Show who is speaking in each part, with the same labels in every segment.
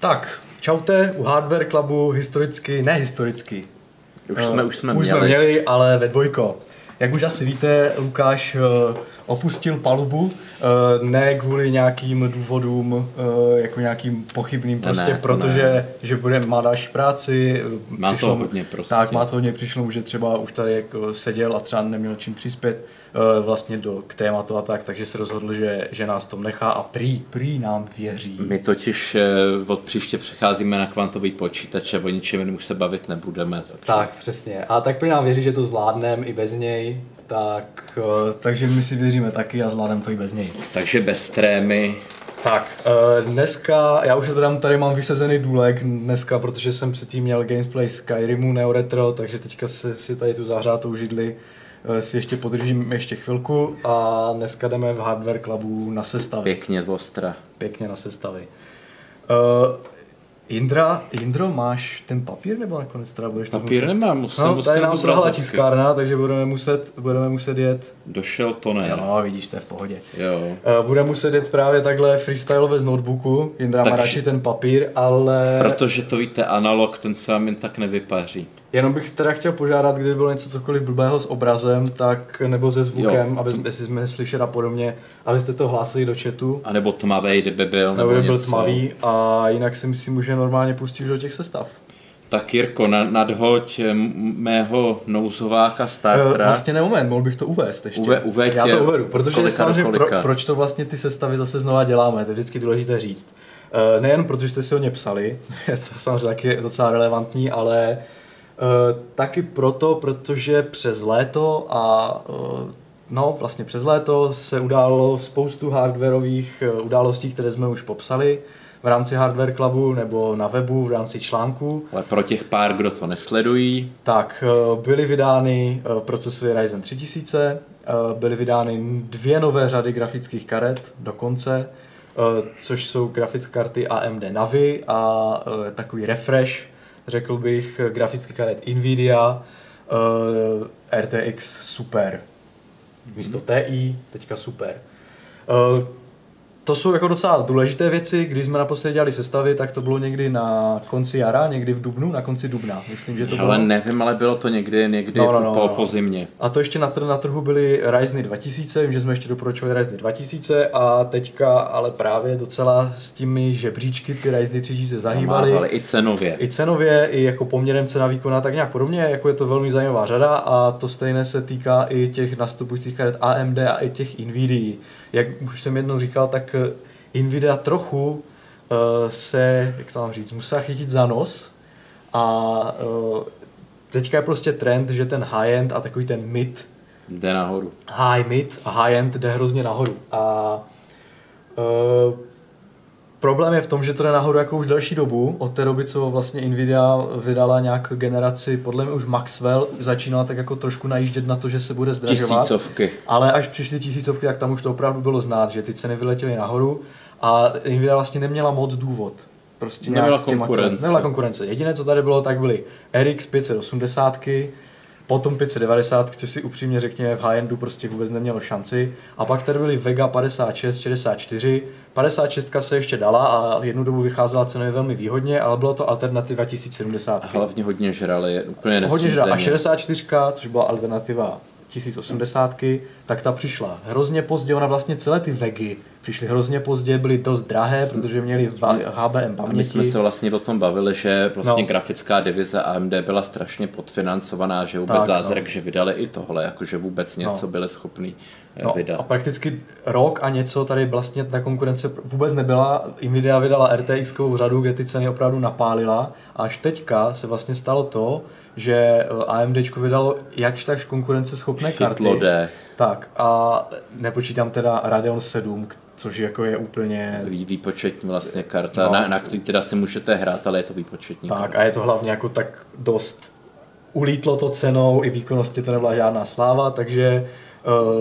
Speaker 1: Tak, čaute u Hardware Clubu historicky, ne historicky.
Speaker 2: Už jsme, už jsme
Speaker 1: už
Speaker 2: měli.
Speaker 1: jsme měli, ale ve dvojko. Jak už asi víte, Lukáš uh, opustil palubu, uh, ne kvůli nějakým důvodům, jako nějakým pochybným, prostě
Speaker 2: ne, to
Speaker 1: protože
Speaker 2: ne.
Speaker 1: že bude, má další práci.
Speaker 2: Má
Speaker 1: přišlo mu-
Speaker 2: hodně prostě.
Speaker 1: Tak, má to hodně, přišlo mu, že třeba už tady jako seděl a třeba neměl čím přispět vlastně do, k tématu a tak, takže se rozhodl, že, že nás tom nechá a prý, prý nám věří.
Speaker 2: My totiž eh, od příště přecházíme na kvantový počítače, o ničem jiném už se bavit nebudeme. Takže...
Speaker 1: Tak, přesně. A tak prý nám věří, že to zvládneme i bez něj, tak, eh, takže my si věříme taky a zvládneme to i bez něj.
Speaker 2: takže bez trémy.
Speaker 1: Tak, eh, dneska, já už teda tady mám vysezený důlek dneska, protože jsem předtím měl gameplay Skyrimu Neo Retro, takže teďka si, si tady tu zahřátou židli eh, si ještě podržím ještě chvilku a dneska jdeme v Hardware Clubu na sestavy.
Speaker 2: Pěkně z ostra.
Speaker 1: Pěkně na sestavy. Uh, Indra, Indro, máš ten papír nebo nakonec teda budeš
Speaker 2: Papír
Speaker 1: muset?
Speaker 2: nemám, musím-
Speaker 1: no,
Speaker 2: musím
Speaker 1: tady nám selhala
Speaker 2: zobrazovky.
Speaker 1: tiskárna, takže budeme muset, budeme muset jet.
Speaker 2: Došel to ne.
Speaker 1: No, vidíš, to je v pohodě.
Speaker 2: Jo.
Speaker 1: Uh, budeme muset jet právě takhle freestylové z notebooku. Indra má
Speaker 2: Takže-
Speaker 1: radši ten papír, ale
Speaker 2: Protože to víte, analog, ten se vám jen tak nevypaří.
Speaker 1: Jenom bych teda chtěl požádat, kdyby bylo něco cokoliv blbého s obrazem, tak nebo se zvukem,
Speaker 2: Jo.
Speaker 1: aby jestli jsme slyšet a podobně, abyste to hlásili do chatu.
Speaker 2: A nebo tmavej, kdyby byl, nebo,
Speaker 1: Nebo by byl
Speaker 2: něco.
Speaker 1: tmavý a jinak si myslím, může normálně pustit už do těch sestav.
Speaker 2: Tak Jirko, na, nadhoď eh, mého nouzováka
Speaker 1: Eh,
Speaker 2: startera.
Speaker 1: Vlastně ne moment, mohl bych to uvést ještě.
Speaker 2: Uve- uveď
Speaker 1: Já
Speaker 2: je,
Speaker 1: to uvedu, protože
Speaker 2: kolika
Speaker 1: samozřejmě pro, proč to vlastně ty sestavy zase znova děláme, to je vždycky důležité říct. Eh, Nejen protože jste si o ně psali, je to samozřejmě taky docela relevantní, ale taky proto, protože přes léto a eh, no vlastně přes léto se událo spoustu hardwareových eh, událostí, které jsme už popsali v rámci Hardware Clubu nebo na webu v rámci článků.
Speaker 2: Ale pro těch pár, kdo to nesledují,
Speaker 1: Tak, eh, byly vydány eh, procesory Ryzen 3000, eh, byly vydány dvě nové řady grafických karet dokonce, eh, což jsou grafické karty AMD Navi a eh, takový refresh, řekl bych, grafický karet Nvidia eh, RTX Super. Místo TI, teďka Super. Eh, to jsou jako docela důležité věci. Když jsme naposledy dělali sestavy, tak to bylo někdy na konci jara, někdy v dubnu, na konci dubna. Myslím, že to
Speaker 2: ale
Speaker 1: bylo.
Speaker 2: nevím, ale bylo to někdy, někdy
Speaker 1: No, no, no,
Speaker 2: po,
Speaker 1: no.
Speaker 2: po zimě.
Speaker 1: A to ještě na, tr- na trhu byly Ryzeny 2000, vím, že jsme ještě doporučovali Ryzeny 2000 a teďka ale právě docela s těmi žebříčky ty Ryzeny 3000 zahýbaly.
Speaker 2: Zamávali i cenově.
Speaker 1: I cenově, i jako poměrem cena výkona, tak nějak podobně, jako je to velmi zajímavá řada a to stejné se týká i těch nastupujících karet AMD a i těch Nvidia. Jak už jsem jednou říkal, tak eh, Nvidia trochu uh, se, jak to mám říct, musela chytit za nos a uh, teďka je prostě trend, že ten high-end a takový ten mid,
Speaker 2: Jde nahoru.
Speaker 1: high mid a high-end jde hrozně nahoru. A uh, problém je v tom, že to jde nahoru jako už delší dobu. Od té doby, co vlastně Nvidia vydala nějak generaci, podle mě už Maxwell začínala tak jako trošku najíždět na to, že se bude zdražovat.
Speaker 2: Tisícovky.
Speaker 1: Ale až přišly tisícovky, tak tam už to opravdu bylo znát, že ty ceny vyletěly nahoru a Nvidia vlastně neměla moc důvod. Prostě
Speaker 2: Neměla konkurence.
Speaker 1: Neměla konkurence. Jediné, co tady bylo, tak byly RX 580, potom 590, což si upřímně řekněme v high-endu prostě vůbec nemělo šanci. A pak tady byly Vega 56, 64. 56 se ještě dala a jednu dobu vycházela cenově velmi výhodně, ale bylo to alternativa 1070.
Speaker 2: A hlavně hodně žrali, úplně
Speaker 1: Hodně žrala. A
Speaker 2: nestřízleně.
Speaker 1: 64, což byla alternativa 1080, tak ta přišla hrozně pozdě, ona vlastně celé ty Vegy přišly hrozně pozdě, byly dost drahé, protože měly va- HBM
Speaker 2: A my
Speaker 1: paměti.
Speaker 2: jsme se vlastně o tom bavili, že vlastně
Speaker 1: No.
Speaker 2: grafická divize AMD byla strašně podfinancovaná, že vůbec
Speaker 1: Tak,
Speaker 2: zázrak,
Speaker 1: no.
Speaker 2: že vydali i tohle, jakože vůbec něco
Speaker 1: No.
Speaker 2: byli schopní eh,
Speaker 1: No,
Speaker 2: vydat.
Speaker 1: a prakticky rok a něco tady vlastně ta konkurence vůbec nebyla. Nvidia vydala RTX-kovou řadu, kde ty ceny opravdu napálila a až teďka se vlastně stalo to, že AMD vydalo jakž takž konkurenceschopné karty.
Speaker 2: Chytlo dech,
Speaker 1: Tak a nepočítám teda Radeon 7, k- což jako je úplně...
Speaker 2: vý- výpočetní vlastně karta,
Speaker 1: No.
Speaker 2: na, na který teda si můžete hrát, ale je to výpočetní
Speaker 1: Tak
Speaker 2: karta.
Speaker 1: a je to hlavně jako tak dost ulítlo to cenou, i výkonnosti to nebyla žádná sláva, takže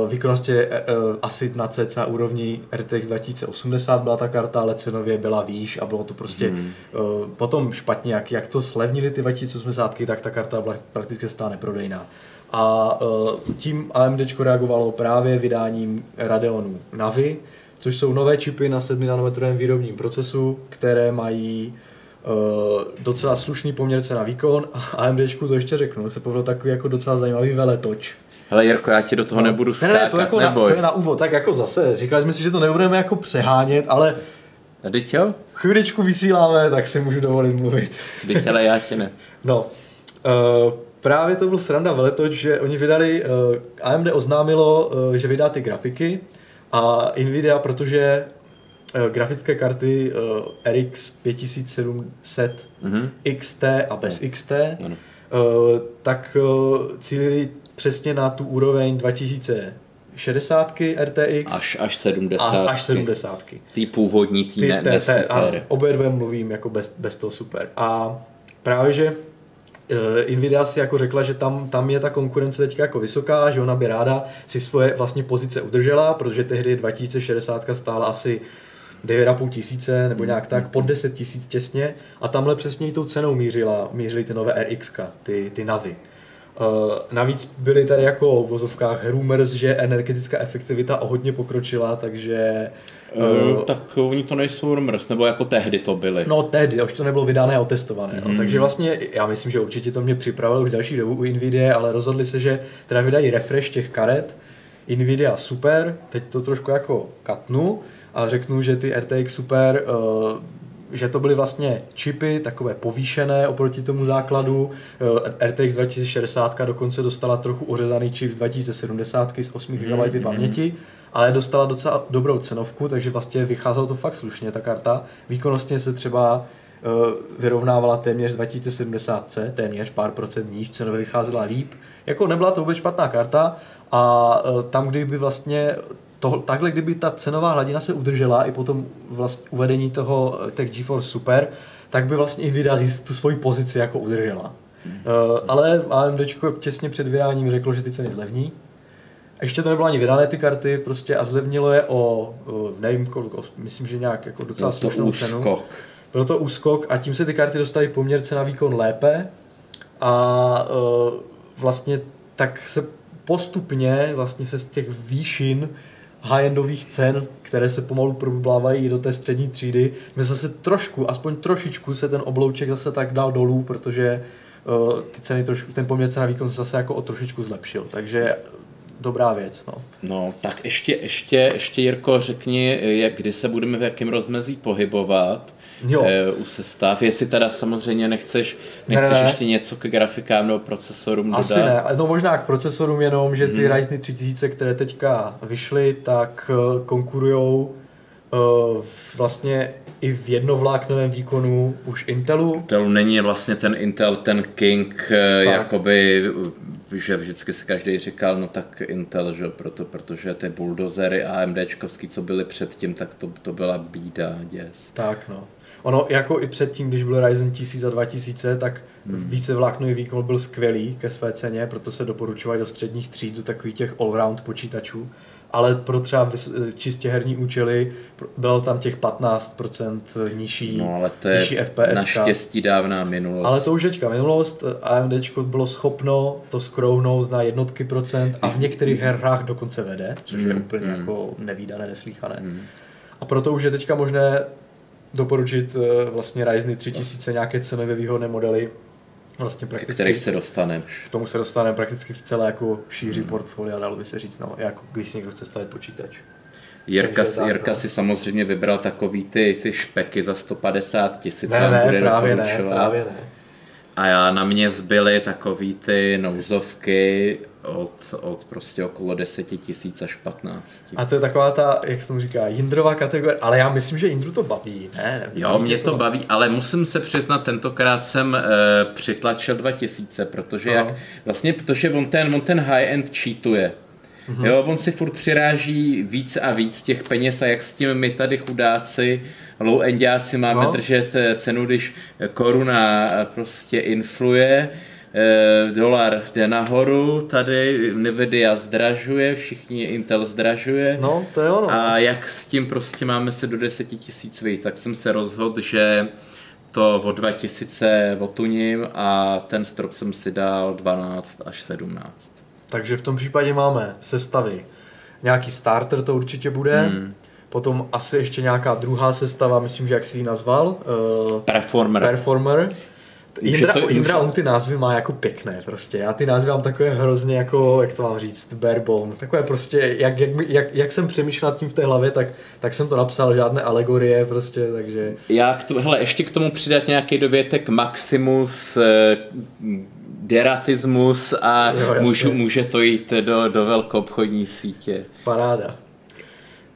Speaker 1: uh, výkonnosti je uh, asi na cca úrovni RTX 2080 byla ta karta, ale cenově byla výš a bylo to prostě hmm. uh, potom špatně, jak, jak to slevnili ty 2080, tak ta karta byla prakticky stále neprodejná. A uh, tím AMD reagovalo právě vydáním Radeonu Navi, což jsou nové čipy na 7 nanometrovém výrobním procesu, které mají docela slušný poměr na výkon a AMDčku to ještě řeknu, se povedl takový jako docela zajímavý veletoč.
Speaker 2: Hele Jirko, já ti do toho no. nebudu skákat, ne, ne,
Speaker 1: to, jako
Speaker 2: neboj.
Speaker 1: Na, to je na úvod, tak jako zase, říkali jsme si, že to nebudeme jako přehánět, ale
Speaker 2: a teď jo?
Speaker 1: Chvíličku vysíláme, tak si můžu dovolit mluvit.
Speaker 2: Teď ale já ti ne.
Speaker 1: No, uh, právě to byl sranda veletoč, že oni vydali, uh, AMD oznámilo, uh, že vydá ty grafiky a Nvidia, protože uh, grafické karty uh, RX 5700 mm-hmm. XT a bez no. XT, no. uh, tak uh, cílili přesně na tu úroveň 2000 60 RTX.
Speaker 2: Až, až 70.
Speaker 1: A, až 70.
Speaker 2: Ty původní, tý, ty ne, ne super. A
Speaker 1: obě dvě mluvím jako bez, bez toho super. A právě, že Nvidia si jako řekla, že tam, tam je ta konkurence teďka jako vysoká, že ona by ráda si svoje vlastně pozice udržela, protože tehdy 2060 stála asi 9,5 tisíce nebo nějak tak, pod 10 tisíc těsně a tamhle přesně tou cenou mířila, mířily ty nové RX, ty, ty Navy. Uh, navíc byly tady jako v vozovkách rumors, že energetická efektivita o hodně pokročila, takže...
Speaker 2: Uh, tak oni to nejsou rumors, nebo jako tehdy to byly.
Speaker 1: No tehdy, už to nebylo vydané a otestované. Mm. No. Takže vlastně já myslím, že určitě to mě připravilo už další dobu u Nvidia, ale rozhodli se, že teda vydají refresh těch karet. Nvidia super, teď to trošku jako katnu a řeknu, že ty RTX super uh, že to byly vlastně čipy takové povýšené oproti tomu základu. RTX 2060 dokonce dostala trochu ořezaný čip z 2070 s 8 GB mm, paměti, ale dostala docela dobrou cenovku, takže vlastně vycházelo to fakt slušně ta karta. Výkonnostně se třeba eh, vyrovnávala téměř 2070C, téměř pár procent níž, cenově vycházela líp. Jako nebyla to vůbec špatná karta a eh, tam, kdyby vlastně to, takhle, kdyby ta cenová hladina se udržela i po tom vlastně uvedení toho těch GeForce Super, tak by vlastně Nvidia tu svoji pozici jako udržela. Hmm. Uh, ale AMD těsně před vydáním řeklo, že ty ceny zlevní. A ještě to nebylo ani vydané ty karty, prostě a zlevnilo je o, nevím kolik, myslím, že nějak jako docela slušnou cenu. Bylo to úskok a tím se ty karty dostaly poměrce na výkon lépe a uh, vlastně tak se postupně vlastně se z těch výšin high-endových cen, které se pomalu problávají do té střední třídy, my zase trošku, aspoň trošičku se ten oblouček zase tak dal dolů, protože uh, ty ceny trošku, ten poměr cena výkon se zase jako o trošičku zlepšil, takže dobrá věc. No.
Speaker 2: no tak ještě, ještě, ještě Jirko řekni, jak, kdy se budeme v jakém rozmezí pohybovat jo. E, u sestav. Jestli teda samozřejmě nechceš, nechceš ne, ne. ještě něco k grafikám nebo procesorům
Speaker 1: Asi
Speaker 2: dodat.
Speaker 1: ne, no možná k procesorům jenom, že ty hmm. Ryzen 3000, které teďka vyšly, tak uh, konkurujou uh, vlastně i v jednovláknovém výkonu už Intelu.
Speaker 2: Intelu není vlastně ten Intel, ten King, tak. jakoby, že vždycky se každý říkal, no tak Intel, že proto, protože ty bulldozery AMDčkovský, co byly předtím, tak to, to byla bída, děs.
Speaker 1: Tak no. Ono jako i předtím, když byl Ryzen 1000 a 2000, tak hmm. více vláknový výkon byl skvělý ke své ceně, proto se doporučovají do středních tříd, do takových těch all-round počítačů. Ale pro třeba čistě herní účely bylo tam těch 15% nižší,
Speaker 2: no, ale to je
Speaker 1: nižší FPS.
Speaker 2: Naštěstí dávná minulost.
Speaker 1: Ale to už teďka minulost. AMD bylo schopno to skrouhnout na jednotky procent a v některých herách dokonce vede, což je mm, úplně mm. jako nevýdané, neslíchané. Mm. A proto už je teďka možné doporučit uh, vlastně Ryzen 3000 nějaké cenově výhodné modely.
Speaker 2: Vlastně prakticky, kterých se dostaneme.
Speaker 1: K tomu se dostaneme prakticky v celé jako šíři hmm. portfolia, dalo by se říct, no, jako když si někdo chce stavit počítač.
Speaker 2: Jirka, tak, Jirka no. si samozřejmě vybral takový ty, ty špeky za 150 tisíc.
Speaker 1: Ne, ne, právě ne, právě ne.
Speaker 2: A já na mě zbyly takový ty nouzovky od, od prostě okolo 10 tisíc až 15.
Speaker 1: A to je taková ta, jak se tomu říká, Jindrová kategorie, ale já myslím, že Jindru to baví, ne?
Speaker 2: Jo, mě to, baví, ale musím se přiznat, tentokrát jsem e, přitlačil 2000, protože no. jak, vlastně, protože on ten, on ten high-end cheatuje. Mm-hmm. Jo, on si furt přiráží víc a víc těch peněz a jak s tím my tady chudáci, low-endáci máme no. držet eh, cenu, když koruna prostě influje, eh, dolar jde nahoru, tady Nvidia zdražuje, všichni Intel zdražuje.
Speaker 1: No, to je ono.
Speaker 2: A jak s tím prostě máme se do 10 tisíc vyjít, tak jsem se rozhodl, že to o 2000 otuním a ten strop jsem si dal 12 až 17.
Speaker 1: Takže v tom případě máme sestavy. Nějaký starter to určitě bude, hmm. Potom asi ještě nějaká druhá sestava, myslím, že jak si ji nazval. Uh,
Speaker 2: Performer.
Speaker 1: Performer. Jindra, to, Jindra, on ty názvy má jako pěkné prostě. Já ty názvy mám takové hrozně jako, jak to mám říct, barebone. Takové prostě, jak, jak, jak, jak jsem přemýšlel nad tím v té hlavě, tak, tak jsem to napsal, žádné alegorie prostě, takže...
Speaker 2: Já k to, hele, ještě k tomu přidat nějaký dovětek Maximus, eh, deratismus a jo, můžu, může to jít do, do velkoobchodní sítě.
Speaker 1: Paráda.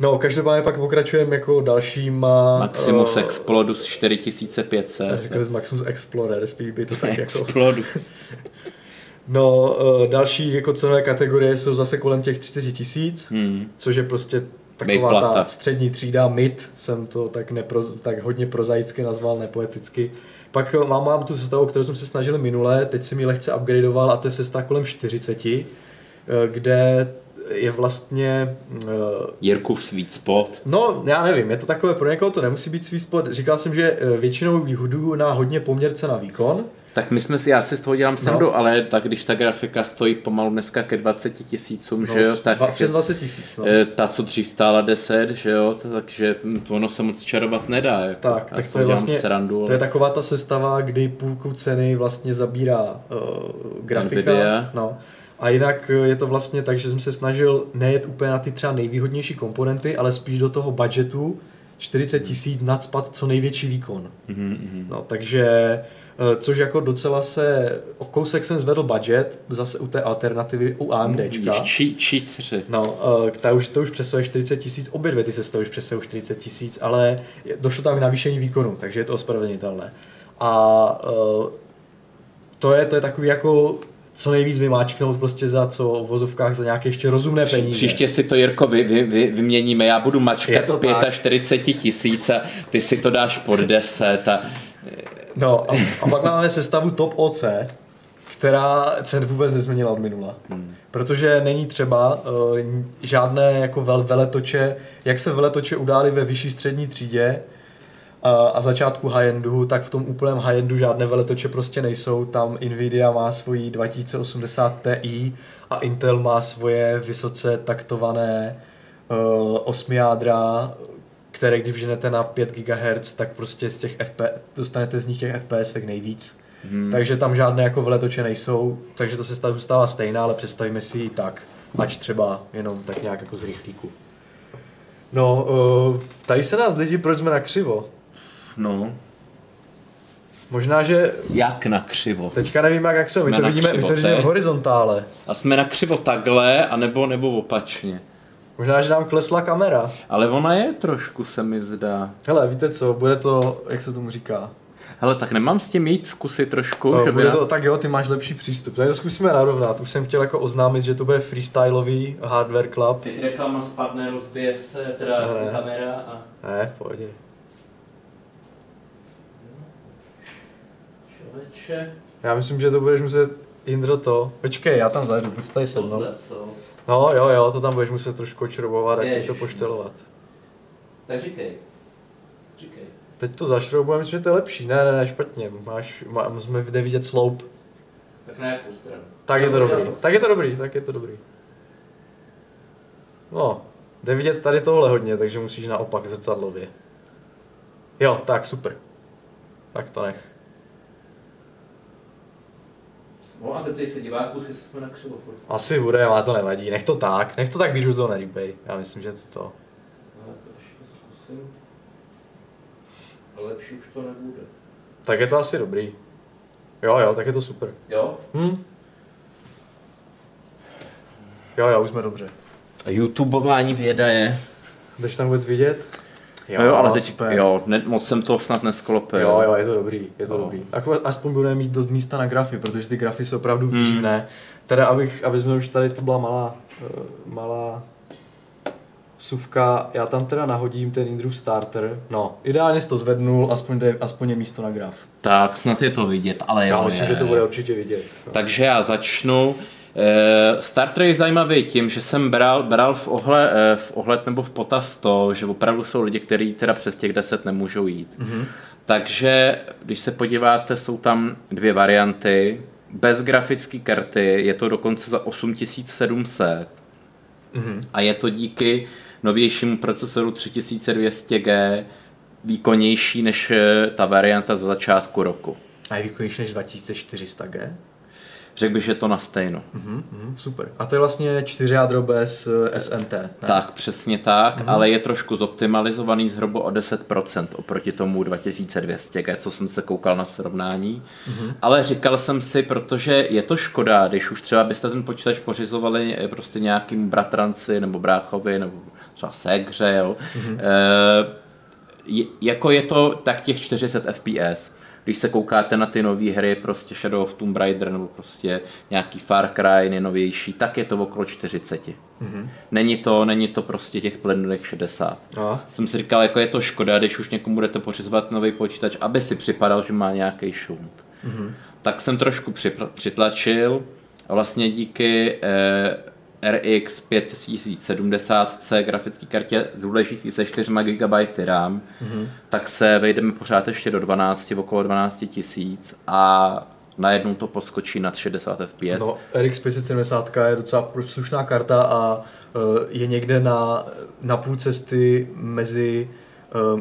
Speaker 1: No, každopádně pak pokračujeme jako dalšíma...
Speaker 2: Maximus uh, Explodus 4500.
Speaker 1: Řekl jsem Maximus Explorer, spíš by to tak jako...
Speaker 2: Explodus.
Speaker 1: no, uh, další jako cenové kategorie jsou zase kolem těch 30 tisíc, hmm. což je prostě taková ta střední třída, mid, jsem to tak, nepro, tak hodně prozaicky nazval, nepoeticky. Pak eh, mám, mám tu sestavu, kterou jsem se snažil minule, teď jsem ji lehce upgradeoval a to je sestava kolem 40, kde je vlastně...
Speaker 2: Uh, Jirkův sweet spot.
Speaker 1: No, já nevím, je to takové, pro někoho to nemusí být sweet spot. Říkal jsem, že eh, většinou výhodu na hodně poměrce na výkon.
Speaker 2: Tak my jsme si, já si z toho dělám srandu, no. ale tak když ta grafika stojí pomalu dneska ke 20 tisícům, no, že jo, tak...
Speaker 1: Přes 20 tisíc, no.
Speaker 2: Eh, ta, co dřív stála 10, že jo, takže ono se moc čarovat nedá. Jako.
Speaker 1: Tak, tak to je vlastně, srandu, ale... to je taková ta sestava, kdy půlku ceny vlastně zabírá uh, grafika. Nvidia. No. A jinak eh, je to vlastně tak, že jsem se snažil nejet úplně na ty třeba nejvýhodnější komponenty, ale spíš do toho budgetu 40 tisíc nadspat co největší výkon. Mm-hmm. No, takže eh, což jako docela se, o kousek jsem zvedl budget, zase u té alternativy u AMDčka.
Speaker 2: Či, či tři.
Speaker 1: No, eh, ta už, to už přesahuje 40 tisíc, obě dvě ty se už přesahují 40 tisíc, ale došlo tam i navýšení výkonu, takže je to ospravedlnitelné. A to je, to je takový jako co nejvíc vymáčknout prostě za co v vozovkách za nějaké ještě rozumné peníze.
Speaker 2: Příště si to, Jirko, vy, vy, vy, vyměníme. Já budu mačkat z 45 tisíc a ty si to dáš pod 10. A...
Speaker 1: No a, a pak máme sestavu Top OC, která se vůbec nezměnila od minula. Hmm. Protože není třeba uh, žádné jako vel, veletoče, jak se veletoče udály ve vyšší střední třídě, a začátku high-endu, tak v tom úplném high-endu žádné veletoče prostě nejsou. Tam Nvidia má svoji 2080 Ti a Intel má svoje vysoce taktované uh, 8 jádra, které když vženete na 5 GHz, tak prostě z těch FP, dostanete z nich těch FPS nejvíc. Hmm. Takže tam žádné jako veletoče nejsou, takže to se zůstává stejná, ale představíme si ji tak, ač třeba jenom tak nějak jako z rychlíku. No, uh, tady se nás lidi, proč jsme na křivo.
Speaker 2: No.
Speaker 1: Možná, že...
Speaker 2: Jak na křivo?
Speaker 1: Teďka nevím, jak se my to vidíme, my to vidíme v horizontále.
Speaker 2: A jsme na křivo takhle, anebo nebo opačně.
Speaker 1: Možná, že nám klesla kamera.
Speaker 2: Ale ona je trošku, se mi zdá.
Speaker 1: Hele, víte co, bude to, jak se tomu říká?
Speaker 2: Hele, tak nemám s tím jít zkusit trošku,
Speaker 1: no, že bude to, tak jo, ty máš lepší přístup. Tak to zkusíme narovnat. Už jsem chtěl jako oznámit, že to bude freestyleový hardware club.
Speaker 2: Teď reklama spadne, rozbije se teda ne. kamera a...
Speaker 1: Ne, v pohodě. Já myslím, že to budeš muset, Indro to. Počkej, já tam zajdu, pojď tady se mnou. No jo, jo, to tam budeš muset trošku očroubovat a to poštelovat.
Speaker 2: Tak říkej. Říkej.
Speaker 1: Teď to zašroubujeme, myslím, že to je lepší. Ne, ne, ne, špatně. Máš, má, musíme jde vidět sloup.
Speaker 2: Tak jakou stranu?
Speaker 1: Tak je to dobrý, tak je to dobrý, tak je to dobrý. No, jde vidět tady tohle hodně, takže musíš naopak zrcadlově. Jo, tak super. Tak to nech.
Speaker 2: No a zeptej se diváků, jestli jsme na křivo furt.
Speaker 1: Asi bude, ale to nevadí. Nech to tak, nech to tak být, že to nelíbej. Já myslím, že to to.
Speaker 2: No, to ještě zkusím. Ale lepší už to nebude.
Speaker 1: Tak je to asi dobrý. Jo, jo, tak je to super.
Speaker 2: Jo?
Speaker 1: Hm? Jo, jo, už jsme dobře.
Speaker 2: A YouTubeování věda je...
Speaker 1: Jdeš tam vůbec vidět?
Speaker 2: Jo, jo ale teď, super. jo, ne, moc jsem to snad nesklopil.
Speaker 1: Jo, jo, je to dobrý, je to no. dobrý. Jako, aspoň budeme mít dost místa na grafy, protože ty grafy jsou opravdu hmm. výživné. Hmm. Teda, abych, aby jsme už tady, to byla malá, uh, malá suvka, já tam teda nahodím ten Indrův starter. No, ideálně jsi to zvednul, aspoň, jde, aspoň je místo na graf.
Speaker 2: Tak, snad je to vidět, ale jo.
Speaker 1: Já myslím, je. že to bude určitě vidět.
Speaker 2: Takže já začnu. Eh, Star Trek je zajímavý tím, že jsem bral, bral v, ohled, eh, v ohled nebo v potaz to, že opravdu jsou lidi, kteří teda přes těch 10 nemůžou jít. Mm-hmm. Takže, když se podíváte, jsou tam dvě varianty. Bez grafické karty je to dokonce za 8700. Mm-hmm. A je to díky novějšímu procesoru 3200G výkonnější než eh, ta varianta za začátku roku.
Speaker 1: A je výkonnější než 2400G?
Speaker 2: Řekl bych, že to na stejno.
Speaker 1: Uh-huh, super. A to je vlastně čtyři jádro bez eh, SMT. Ne?
Speaker 2: Tak, přesně tak, uh-huh. ale je trošku zoptimalizovaný zhruba o 10% oproti tomu 2200, co jsem se koukal na srovnání. Uh-huh. Ale říkal jsem si, protože je to škoda, když už třeba byste ten počítač pořizovali eh, prostě nějakým bratranci nebo bráchovi nebo třeba segře, jo. Uh-huh. E, jako je to tak těch 400 FPS když se koukáte na ty nové hry, prostě Shadow of Tomb Raider nebo prostě nějaký Far Cry nejnovější, tak je to okolo 40. Mm-hmm. Není to, není to prostě těch plynulých 60. A? Jsem si říkal, jako je to škoda, když už někomu budete pořizovat nový počítač, aby si připadal, že má nějaký šunt. Mm-hmm. Tak jsem trošku přitlačil a vlastně díky eh, RX 5070C grafické kartě důležitý se 4 GB RAM, mm-hmm. tak se vejdeme pořád ještě do 12, okolo 12 tisíc a najednou to poskočí nad 60 FPS.
Speaker 1: No, RX 570 je docela slušná karta a uh, je někde na, na půl cesty mezi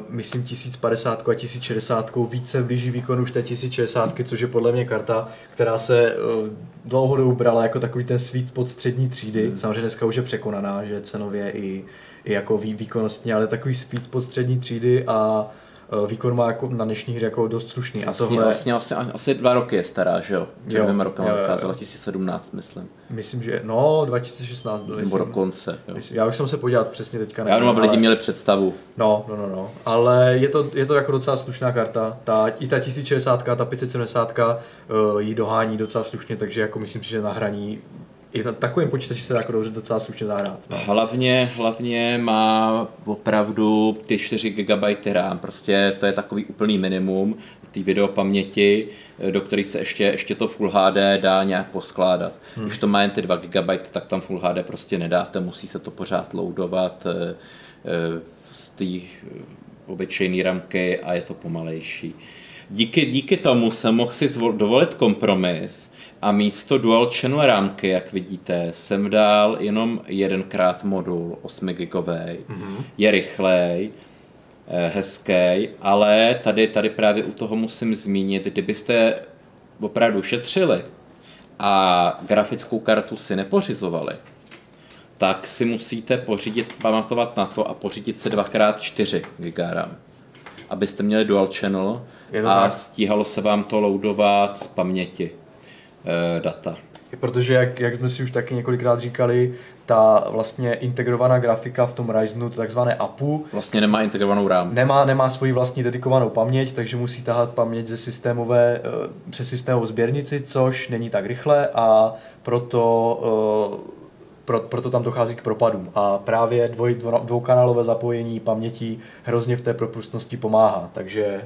Speaker 1: myslím 1050 a 1060 více blíží výkonu už té 1060, což je podle mě karta, která se uh, dlouhodobě brala jako takový ten sweet spot střední třídy. Hmm. Samozřejmě dneska už je překonaná, že cenově i, i jako vý, výkonnostně, ale takový sweet spot střední třídy a Eh, výkon má jako na dnešní hry jako dost slušný.
Speaker 2: A tohle... vlastně, vlastně asi dva roky je stará, že jo? Před dvěma rokama vycházela 2017, myslím.
Speaker 1: Myslím, že no, 2016 byl.
Speaker 2: Nebo dokonce. Jo.
Speaker 1: Myslím, já jsem se podívat přesně teďka.
Speaker 2: Já jenom, aby ale... lidi měli představu.
Speaker 1: No, no, no, no. Ale je to, je to jako docela slušná karta. Ta, I ta 1060, ta 570 uh, jí dohání docela slušně, takže jako myslím si, že na hraní i na takovým počítači se dá jako dobře docela slušně zahrát.
Speaker 2: No. Hlavně, hlavně má opravdu ty 4 GB RAM, prostě to je takový úplný minimum té videopaměti, do které se ještě, ještě to Full HD dá nějak poskládat. Hmm. Když to má jen ty 2 GB, tak tam Full HD prostě nedáte, musí se to pořád loadovat eh, eh, z té obyčejné ramky a je to pomalejší. Díky, díky tomu jsem mohl si zvol, dovolit kompromis, a místo dual channel rámky, jak vidíte, jsem dal jenom jedenkrát modul 8 gigový. Mm-hmm. Je rychlej, eh, hezký, ale tady, tady právě u toho musím zmínit, kdybyste opravdu šetřili a grafickou kartu si nepořizovali, tak si musíte pořídit, pamatovat na to a pořídit se 2x4 GB RAM, abyste měli dual channel a tak. stíhalo se vám to loadovat z paměti. Eh, data.
Speaker 1: Protože, jak, jak jsme si už taky několikrát říkali, ta vlastně integrovaná grafika v tom Ryzenu, to takzvané APU,
Speaker 2: vlastně nemá integrovanou RAM.
Speaker 1: Nemá, nemá svoji vlastní dedikovanou paměť, takže musí tahat paměť ze systémové, eh, přes systémovou sběrnici, což není tak rychle a proto eh, pro, proto tam dochází k propadům. A právě dvoj, dvoukanálové zapojení paměti hrozně v té propustnosti pomáhá, takže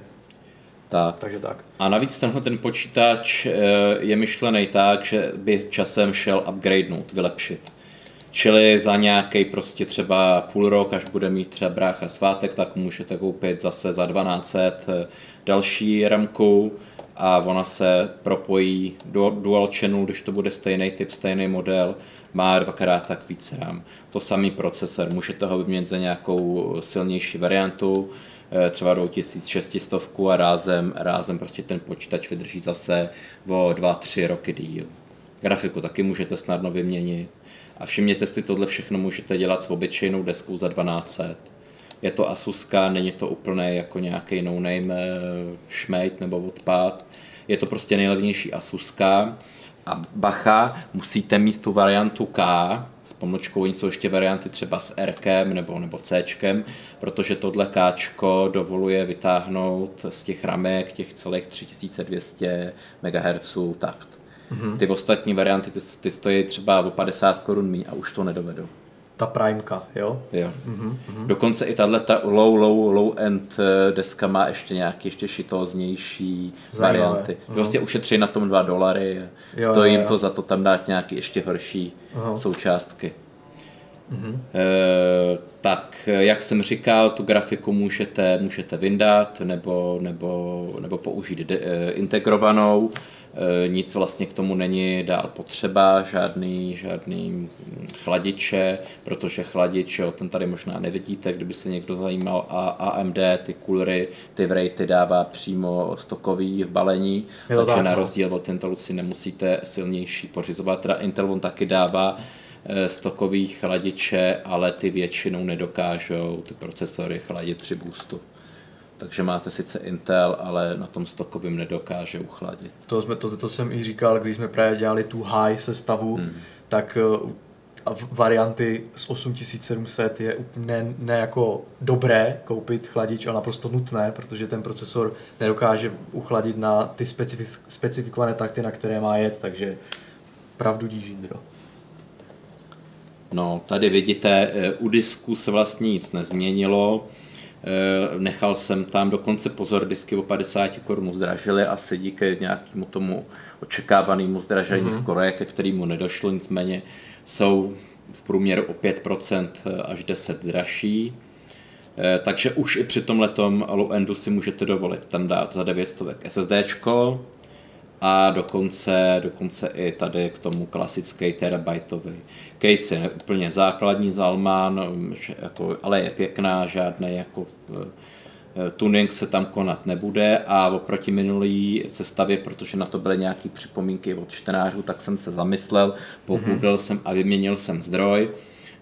Speaker 2: tak.
Speaker 1: Takže tak.
Speaker 2: A navíc tenhle ten počítač eh, je myšlený tak, že by časem šel upgradenout, vylepšit. Čili za nějaký prostě třeba půl rok, až bude mít třeba brácha svátek, tak můžete koupit zase za 1200 eh, další ramku a ona se propojí do dual channel, když to bude stejný typ, stejný model, má dvakrát tak víc RAM. To samý procesor, můžete ho vyměnit za nějakou silnější variantu, třeba do 1600 a rázem, rázem prostě ten počítač vydrží zase o 2-3 roky díl. Grafiku taky můžete snadno vyměnit. A všimněte si, tohle všechno můžete dělat s obyčejnou deskou za 1200. Je to Asuska, není to úplně jako nějaký no-name eh, šmejt nebo odpad. Je to prostě nejlevnější Asuska a bacha, musíte mít tu variantu K s pomlčkou, oni jsou ještě varianty třeba s R nebo, nebo C, protože tohle K dovoluje vytáhnout z těch ramek těch celých 3200 MHz takt. Mm-hmm. Ty ostatní varianty, ty, ty stojí třeba o 50 korun méně a už to nedovedou
Speaker 1: ta Primeka, jo?
Speaker 2: Jo. Mm-hmm. Dokonce i tahle ta low, low, low end eh, deska má ještě nějaké ještě šitóznější Zajímavé. varianty. Mm-hmm. Vlastně ušetří na tom 2 dolary. Jo, Stojí jim to za to tam dát nějaké ještě horší uh-huh. součástky. Mm-hmm. E, tak, jak jsem říkal, tu grafiku můžete, můžete vyndat nebo, nebo, nebo použít de, e, integrovanou. E, nic vlastně k tomu není dál potřeba, žádný, žádný chladiče, protože chladič, jo, ten tady možná nevidíte, kdyby se někdo zajímal, a AMD ty coolery, ty vrejty dává přímo stokový v balení, jo, takže tak, na no. rozdíl od Intelu si nemusíte silnější pořizovat, teda Intel on taky dává e, stokový chladiče, ale ty většinou nedokážou ty procesory chladit při boostu. Takže máte sice Intel, ale na tom stokovým nedokáže uchladit.
Speaker 1: To, jsme, to, to jsem i říkal, když jsme právě dělali tu high sestavu, hmm. tak uh, varianty z 8700 je ne, ne jako dobré koupit chladič, ale naprosto nutné, protože ten procesor nedokáže uchladit na ty specifik, specifikované takty, na které má jet, takže pravdu díž Jindro.
Speaker 2: No, tady vidíte, eh, u disku se vlastně nic nezměnilo. Eh, nechal jsem tam dokonce pozor, disky o 50 korun zdražily asi díky nějakému tomu očekávanému zdražení mm-hmm. v mhm. Koreji, ke kterému nedošlo, nicméně jsou v průměru o 5% až 10 dražší. Eh, takže už i při tom letom low endu si můžete dovolit tam dát za 900 SSDčko, a dokonce, dokonce i tady k tomu klasický terabajtový case je úplně základní Zalman, jako, ale je pěkná, žádný jako eh, tuning se tam konat nebude a oproti minulý sestavě, protože na to byly nějaké připomínky od čtenářů, tak jsem se zamyslel, pogooglil mm-hmm. jsem a vyměnil jsem zdroj.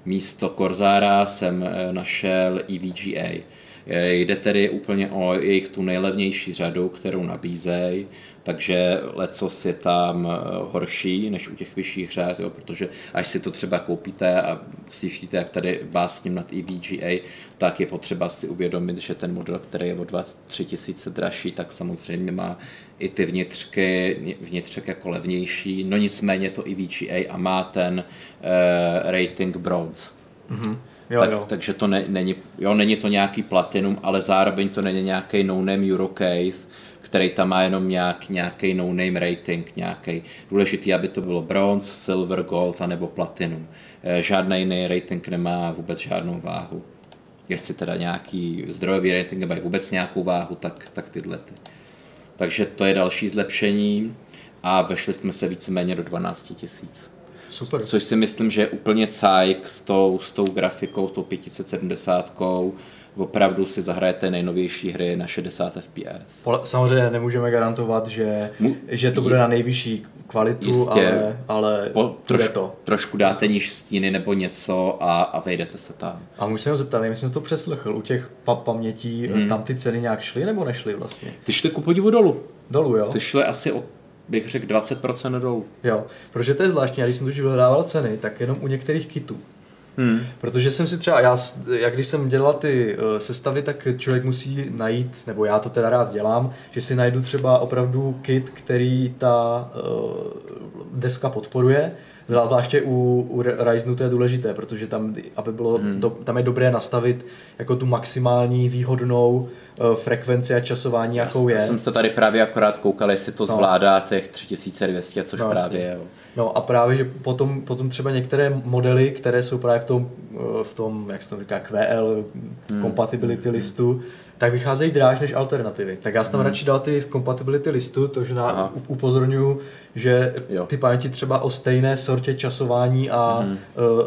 Speaker 2: Místo Corsaira jsem eh, našel EVGA. Eh, jde tedy úplně o jejich tu nejlevnější řadu, kterou nabízejí takže lecos je tam eh, horší než u těch vyšších řád, jo, protože až si to třeba koupíte a slyšíte, jak tady vás ním nad EVGA, tak je potřeba si uvědomit, že ten model, který je o 2-3 tisíce dražší, tak samozřejmě má i ty vnitřky, vnitřek jako levnější, no nicméně to EVGA a má ten uh, rating bronze. Mm-hmm. Jo, tak, jo. Takže to ne, není, jo, není to nějaký platinum, ale zároveň to není nějaký no-name Eurocase, který tam má jenom nějak, nějaký no-name rating, nějaký důležitý, aby to bylo bronze, silver, gold a nebo platinum. Eh, žádný jiný rating nemá vůbec žádnou váhu. Jestli teda nějaký zdrojový rating mají vůbec nějakou váhu, tak, tak tyhle ty. Takže to je další zlepšení a vešli jsme se víceméně do 12 tisíc.
Speaker 1: Super.
Speaker 2: Což si myslím, že je úplně cajk s tou, s tou grafikou, tou 570 opravdu si zahrajete nejnovější hry na 60 fps.
Speaker 1: Samozřejmě nemůžeme garantovat, že, Mu, že to bude na nejvyšší kvalitu, jistě, ale, ale po,
Speaker 2: troš,
Speaker 1: to.
Speaker 2: trošku dáte níž stíny nebo něco a, a vejdete se tam.
Speaker 1: A musím se zeptat, nevím, jsem to přeslechl, u těch pa- pamětí hmm. tam ty ceny nějak šly nebo nešly vlastně?
Speaker 2: Ty šly ku podivu dolů.
Speaker 1: Dolů, jo?
Speaker 2: Ty šly asi o bych řekl 20% dolů.
Speaker 1: Jo, protože to je zvláštní, já když jsem tu vyhledával ceny, tak jenom u některých kitů Hmm. Protože jsem si třeba, já, jak když jsem dělal ty uh, sestavy, tak člověk musí najít, nebo já to teda rád dělám, že si najdu třeba opravdu kit, který ta uh, deska podporuje, Zvláště u, u Ryzenu to je důležité, protože tam, aby bylo, hmm. do, tam je dobré nastavit jako tu maximální výhodnou uh, frekvenci a časování, já jakou je. Já
Speaker 2: jsem se tady právě akorát koukal, jestli to no. zvládá těch 3200, což no, právě je.
Speaker 1: No a právě, že potom, potom třeba některé modely, které jsou právě v tom, eh, v tom jak se to říká, QL, hmm. compatibility listu, tak vycházejí dráž než alternativy. Tak já jsem tam hmm. radši dal ty z compatibility listu, takže na, upozorňuji, že jo. ty paměti třeba o stejné sortě časování a, hmm.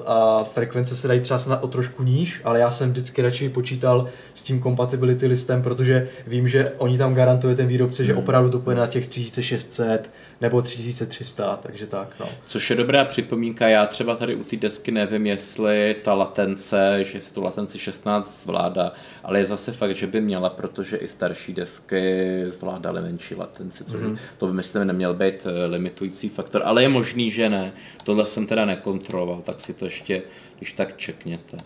Speaker 1: a frekvence se dají třeba o trošku níž, ale já jsem vždycky radši počítal s tím compatibility listem, protože vím, že oni tam garantuje ten výrobce, hmm. že opravdu to půjde na těch 3600 nebo 3300, takže tak. No.
Speaker 2: Což je dobrá připomínka, já třeba tady u té desky nevím, jestli ta latence, že si tu latenci 16 zvládá, ale je zase fakt, že by měla, protože i starší desky zvládaly menší latenci, což mm-hmm. to by myslím neměl být eh, limitující faktor, ale je možný, že ne. Tohle jsem teda nekontroloval, tak si to ještě, když tak čekněte.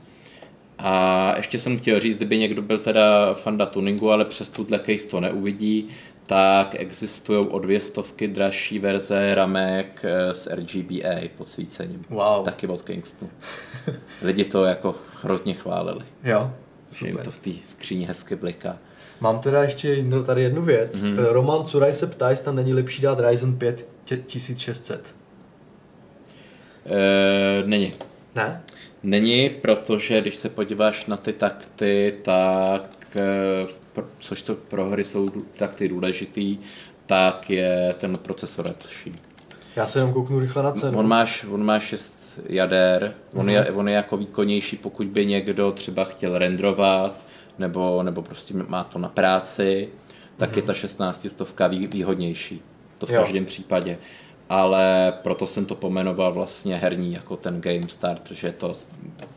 Speaker 2: A ještě jsem chtěl říct, kdyby někdo byl teda fanda tuningu, ale přes tuhle case to neuvidí, tak existují o dvě stovky dražší verze ramek eh, s RGBA podsvícením.
Speaker 1: Wow.
Speaker 2: Taky od Kingstonu. Lidi to jako hrozně chválili.
Speaker 1: Jo,
Speaker 2: Že jim to v té skříni hezky bliká.
Speaker 1: Mám teda ještě tady jednu věc. Mm-hmm. Roman Curaj se ptá, jestli tam není lepší dát Ryzen 5 1600.
Speaker 2: E, není.
Speaker 1: Ne?
Speaker 2: Není, protože když se podíváš na ty takty, tak eh, což to pro hry jsou takty důležitý, tak je ten procesor lepší.
Speaker 1: Já se jenom kouknu rychle na cenu.
Speaker 2: On má, on má 6 jader, on, mm-hmm. je, on je jako výkonnější, pokud by někdo třeba chtěl rendrovat, nebo, nebo prostě má to na práci, tak mm-hmm. je ta 16 stovka vý, výhodnější. To v jo. každém případě. Ale proto jsem to pomenoval vlastně herní jako ten Game Start, že je to v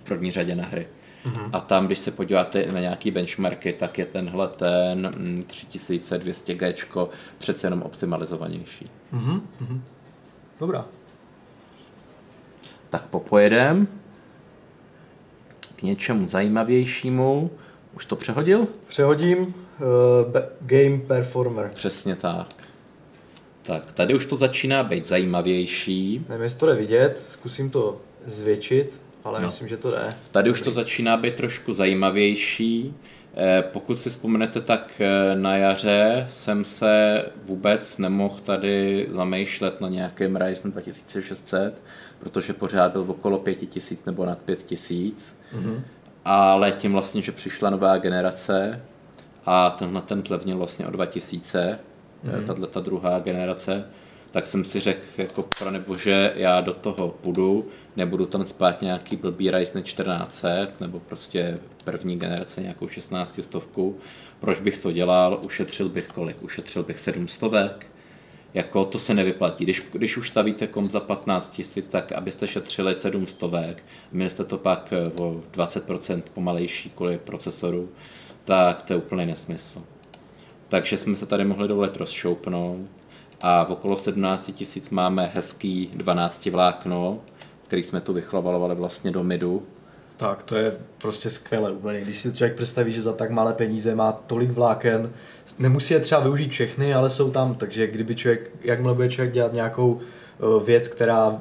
Speaker 2: první řadě na hry. Mm-hmm. A tam, když se podíváte na nějaký benchmarky, tak je tenhle ten 3200G mm, přece jenom optimalizovanější. Mm-hmm.
Speaker 1: Dobrá.
Speaker 2: Tak popojedem k něčemu zajímavějšímu. Už to přehodil?
Speaker 1: Přehodím. Uh, game Performer.
Speaker 2: Přesně tak. Tak, tady už to začíná být zajímavější.
Speaker 1: Nevím, jestli to jde vidět, zkusím to zvětšit, ale no. myslím, že to jde.
Speaker 2: Tady už to začíná být trošku zajímavější. Eh, pokud si vzpomenete, tak eh, na jaře jsem se vůbec nemohl tady zamýšlet na nějakém Ryzen 2600, protože pořád byl okolo 5000 nebo nad 5000. Mm-hmm. Ale tím vlastně, že přišla nová generace a tenhle ten tlevnil vlastně o 2000, mm-hmm. tato ta druhá generace, tak jsem si řekl, jako pro bože, já do toho půjdu, nebudu tam spát nějaký blbý Ryzen 1400, nebo prostě první generace nějakou 16 stovku. Proč bych to dělal? Ušetřil bych kolik? Ušetřil bych 700 jako to se nevyplatí. Když, když už stavíte kom za 15 tisíc, tak abyste šetřili 700, měli jste to pak eh, o 20% pomalejší kvůli procesoru, tak to je úplný nesmysl. Takže jsme se tady mohli dovolit rozšoupnout a v okolo 17 tisíc máme hezký 12 vlákno, který jsme tu vychlavalovali vlastně do midu.
Speaker 1: Tak, to je prostě skvělé úplně. Když si člověk představí, že za tak malé peníze má tolik vláken, nemusí je třeba využít všechny, ale jsou tam, takže kdyby člověk, jakmile bude člověk dělat nějakou uh, věc, která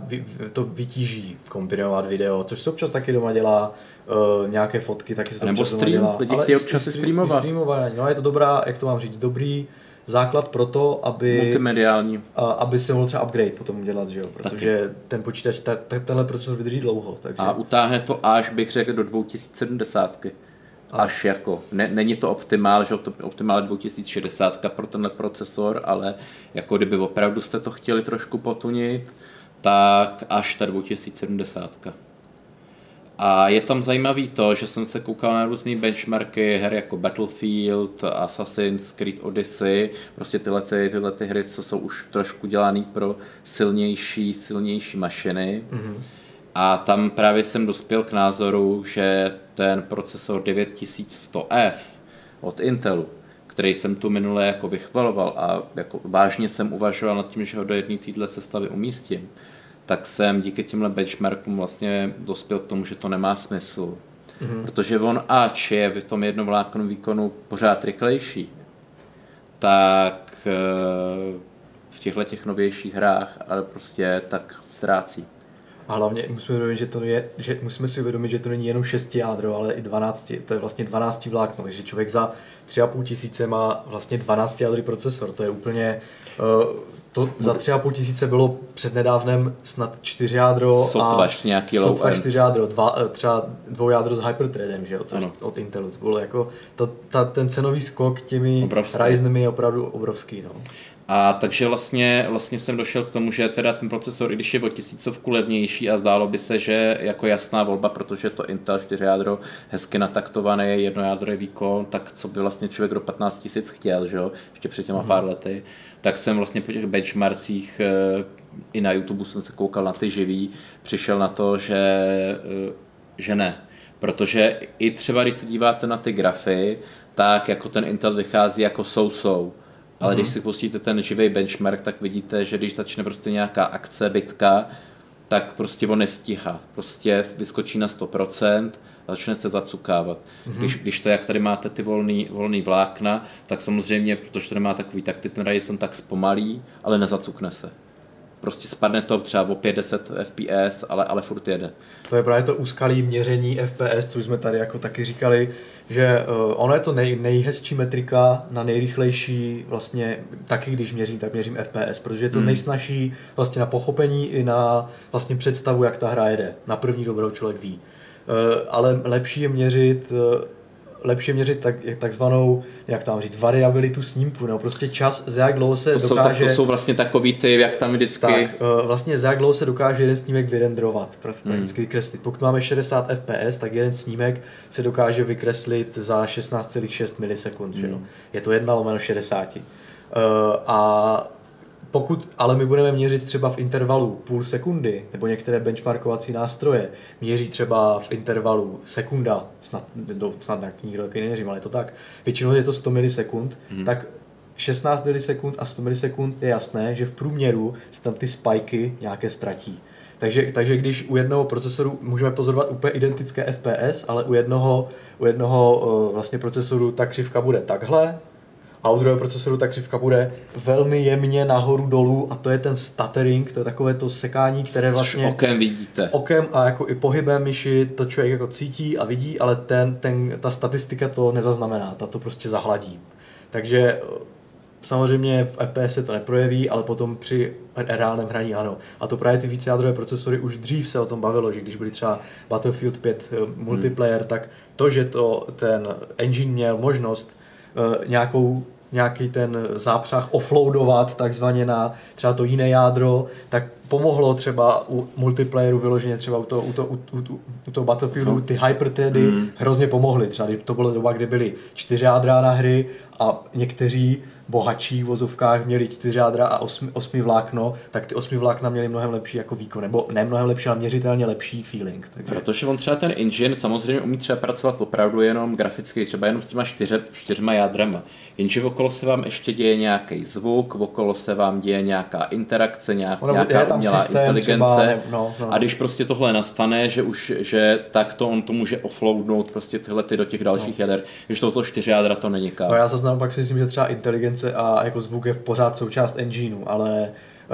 Speaker 1: to vytíží, kombinovat video, což se občas taky doma dělá, uh, nějaké fotky taky se to
Speaker 2: Nebo stream, dělá. lidi chtějí občas streamovat.
Speaker 1: Streamovat, no je to dobrá, jak to mám říct, dobrý základ pro to, aby...
Speaker 2: Multimediální.
Speaker 1: A, aby se mohl třeba upgrade potom udělat, že jo? Protože Taky. ten počítač, ta, ta, tenhle procesor vydrží dlouho. Takže...
Speaker 2: A utáhne to až, bych řekl, do 2070. Až jako, ne, není to optimál, že to optimál 2060 pro tenhle procesor, ale jako kdyby opravdu jste to chtěli trošku potunit, tak až ta 2070. A je tam zajímavý to, že jsem se koukal na různé benchmarky her jako Battlefield, Assassin's Creed Odyssey, prostě tyhle, ty, tyhle ty hry, co jsou už trošku dělané pro silnější, silnější mašiny. Mm-hmm. A tam právě jsem dospěl k názoru, že ten procesor 9100F od Intelu, který jsem tu minule jako vychvaloval a jako vážně jsem uvažoval nad tím, že ho do jedné téhle sestavy umístím, tak jsem díky těmhle benchmarkům vlastně dospěl k tomu, že to nemá smysl. Mm-hmm. Protože on ač je v tom jednovláknom výkonu pořád rychlejší, tak eh, v těchto těch novějších hrách ale prostě tak ztrácí.
Speaker 1: A hlavně musíme uvědomit, že to je, že musíme si uvědomit, že to není jenom 6 jádro, ale i 12. To je vlastně 12 vlákno, takže člověk za 3,5 tisíce má vlastně 12 jádry procesor. To je úplně uh, to za tři a půl tisíce bylo přednedávnem snad čtyři jádro
Speaker 2: sotva a nějaký
Speaker 1: sotva čtyři jádro, dva, eh, třeba dvou jádro s Hyperthreadem, že jo, to od Intelu. To bylo jako, to, ta, ten cenový skok těmi Ryzenmi je opravdu obrovský, no.
Speaker 2: A takže vlastně, vlastně jsem došel k tomu, že teda ten procesor, i když je o tisícovku levnější a zdálo by se, že jako jasná volba, protože to Intel 4 jádro hezky nataktované, jedno jádro je výkon, tak co by vlastně člověk do 15 tisíc chtěl, že jo, ještě před těma mm-hmm. pár lety, tak jsem vlastně po těch benchmarkcích eh, i na YouTube jsem se koukal na ty živý, přišel na to, že, eh, že ne. Protože i třeba, když se díváte na ty grafy, tak jako ten Intel vychází jako sousou. Ale mm-hmm. když si pustíte ten živý benchmark, tak vidíte, že když začne prostě nějaká akce, bitka, tak prostě on nestíhá. Prostě vyskočí na 100%, a začne se zacukávat. Mm-hmm. Když, když to, jak tady máte ty volný, volný vlákna, tak samozřejmě, protože to nemá takový, tak ty ten Ryzen tak zpomalí, ale nezacukne se. Prostě spadne to třeba o 50 FPS, ale, ale furt jede.
Speaker 1: To je právě to úskalý měření FPS, co jsme tady jako taky říkali, že uh, ono je to nej, nejhezčí metrika na nejrychlejší, vlastně taky když měřím, tak měřím FPS, protože je to hmm. nejsnažší vlastně na pochopení i na vlastně představu, jak ta hra jede. Na první dobrou člověk ví. Eh, ale lepší je měřit eh, lepší měřit tak, takzvanou, jak tam říct, variabilitu snímku, no prostě čas, za jak dlouho se
Speaker 2: to
Speaker 1: dokáže...
Speaker 2: Jsou, tak, to jsou vlastně takový ty, jak tam vždycky... Tak,
Speaker 1: eh, vlastně za jak dlouho se dokáže jeden snímek vyrendrovat, prakticky hmm. vykreslit. Pokud máme 60 fps, tak jeden snímek se dokáže vykreslit za 16,6 milisekund, hmm. že no? Je to 1 lomeno 60. Uh, a pokud ale my budeme měřit třeba v intervalu půl sekundy, nebo některé benchmarkovací nástroje měří třeba v intervalu sekunda, snad, do, snad nikdo taky neměřím, ale je to tak, většinou je to 100 milisekund, hmm. tak 16 milisekund a 100 milisekund je jasné, že v průměru se tam ty spajky nějaké ztratí. Takže, takže když u jednoho procesoru můžeme pozorovat úplně identické FPS, ale u jednoho, u jednoho uh, vlastně procesoru ta křivka bude takhle, a u druhého procesoru ta křivka bude velmi jemně nahoru dolů a to je ten stuttering, to je takové to sekání, které vlastně...
Speaker 2: Což okem vidíte.
Speaker 1: Okem a jako i pohybem myši to člověk jako cítí a vidí, ale ten, ten, ta statistika to nezaznamená, ta to prostě zahladí. Takže eh, samozřejmě v FPS se to neprojeví, ale potom při reálném hraní ano. A to právě ty vícejádrové procesory už dřív se o tom bavilo, že když byly třeba Battlefield 5 eh, multiplayer, hmm. tak to, že to ten engine měl možnost nějakou nějaký ten zápřah offloadovat takzvaně na třeba to jiné jádro, tak pomohlo třeba u multiplayeru vyloženě třeba u toho, u toho, u, u, u toho Battlefieldu ty hyperthready mm. hrozně pomohly. Třeba to byla doba, kdy byly čtyři jádra na hry a někteří bohatší v vozovkách měli čtyři jádra a osmi, osmi vlákno, tak ty osmi vlákna měly mnohem lepší jako výkon, nebo ne mnohem lepší, ale měřitelně lepší feeling.
Speaker 2: Takže... Protože on třeba ten engine samozřejmě umí třeba pracovat opravdu jenom graficky, třeba jenom s těma čtyře, čtyřma jádrama. Jenže okolo se vám ještě děje nějaký zvuk, okolo se vám děje nějaká interakce, nějak, ono, nějaká tam umělá inteligence. Třeba, ne, no, no. A když prostě tohle nastane, že už, že tak to on to může offloadnout prostě tyhle ty do těch dalších no. jader, když toto čtyři jádra to není
Speaker 1: No já zaznám pak si myslím, že třeba inteligence a jako zvuk je v pořád součást engineu, ale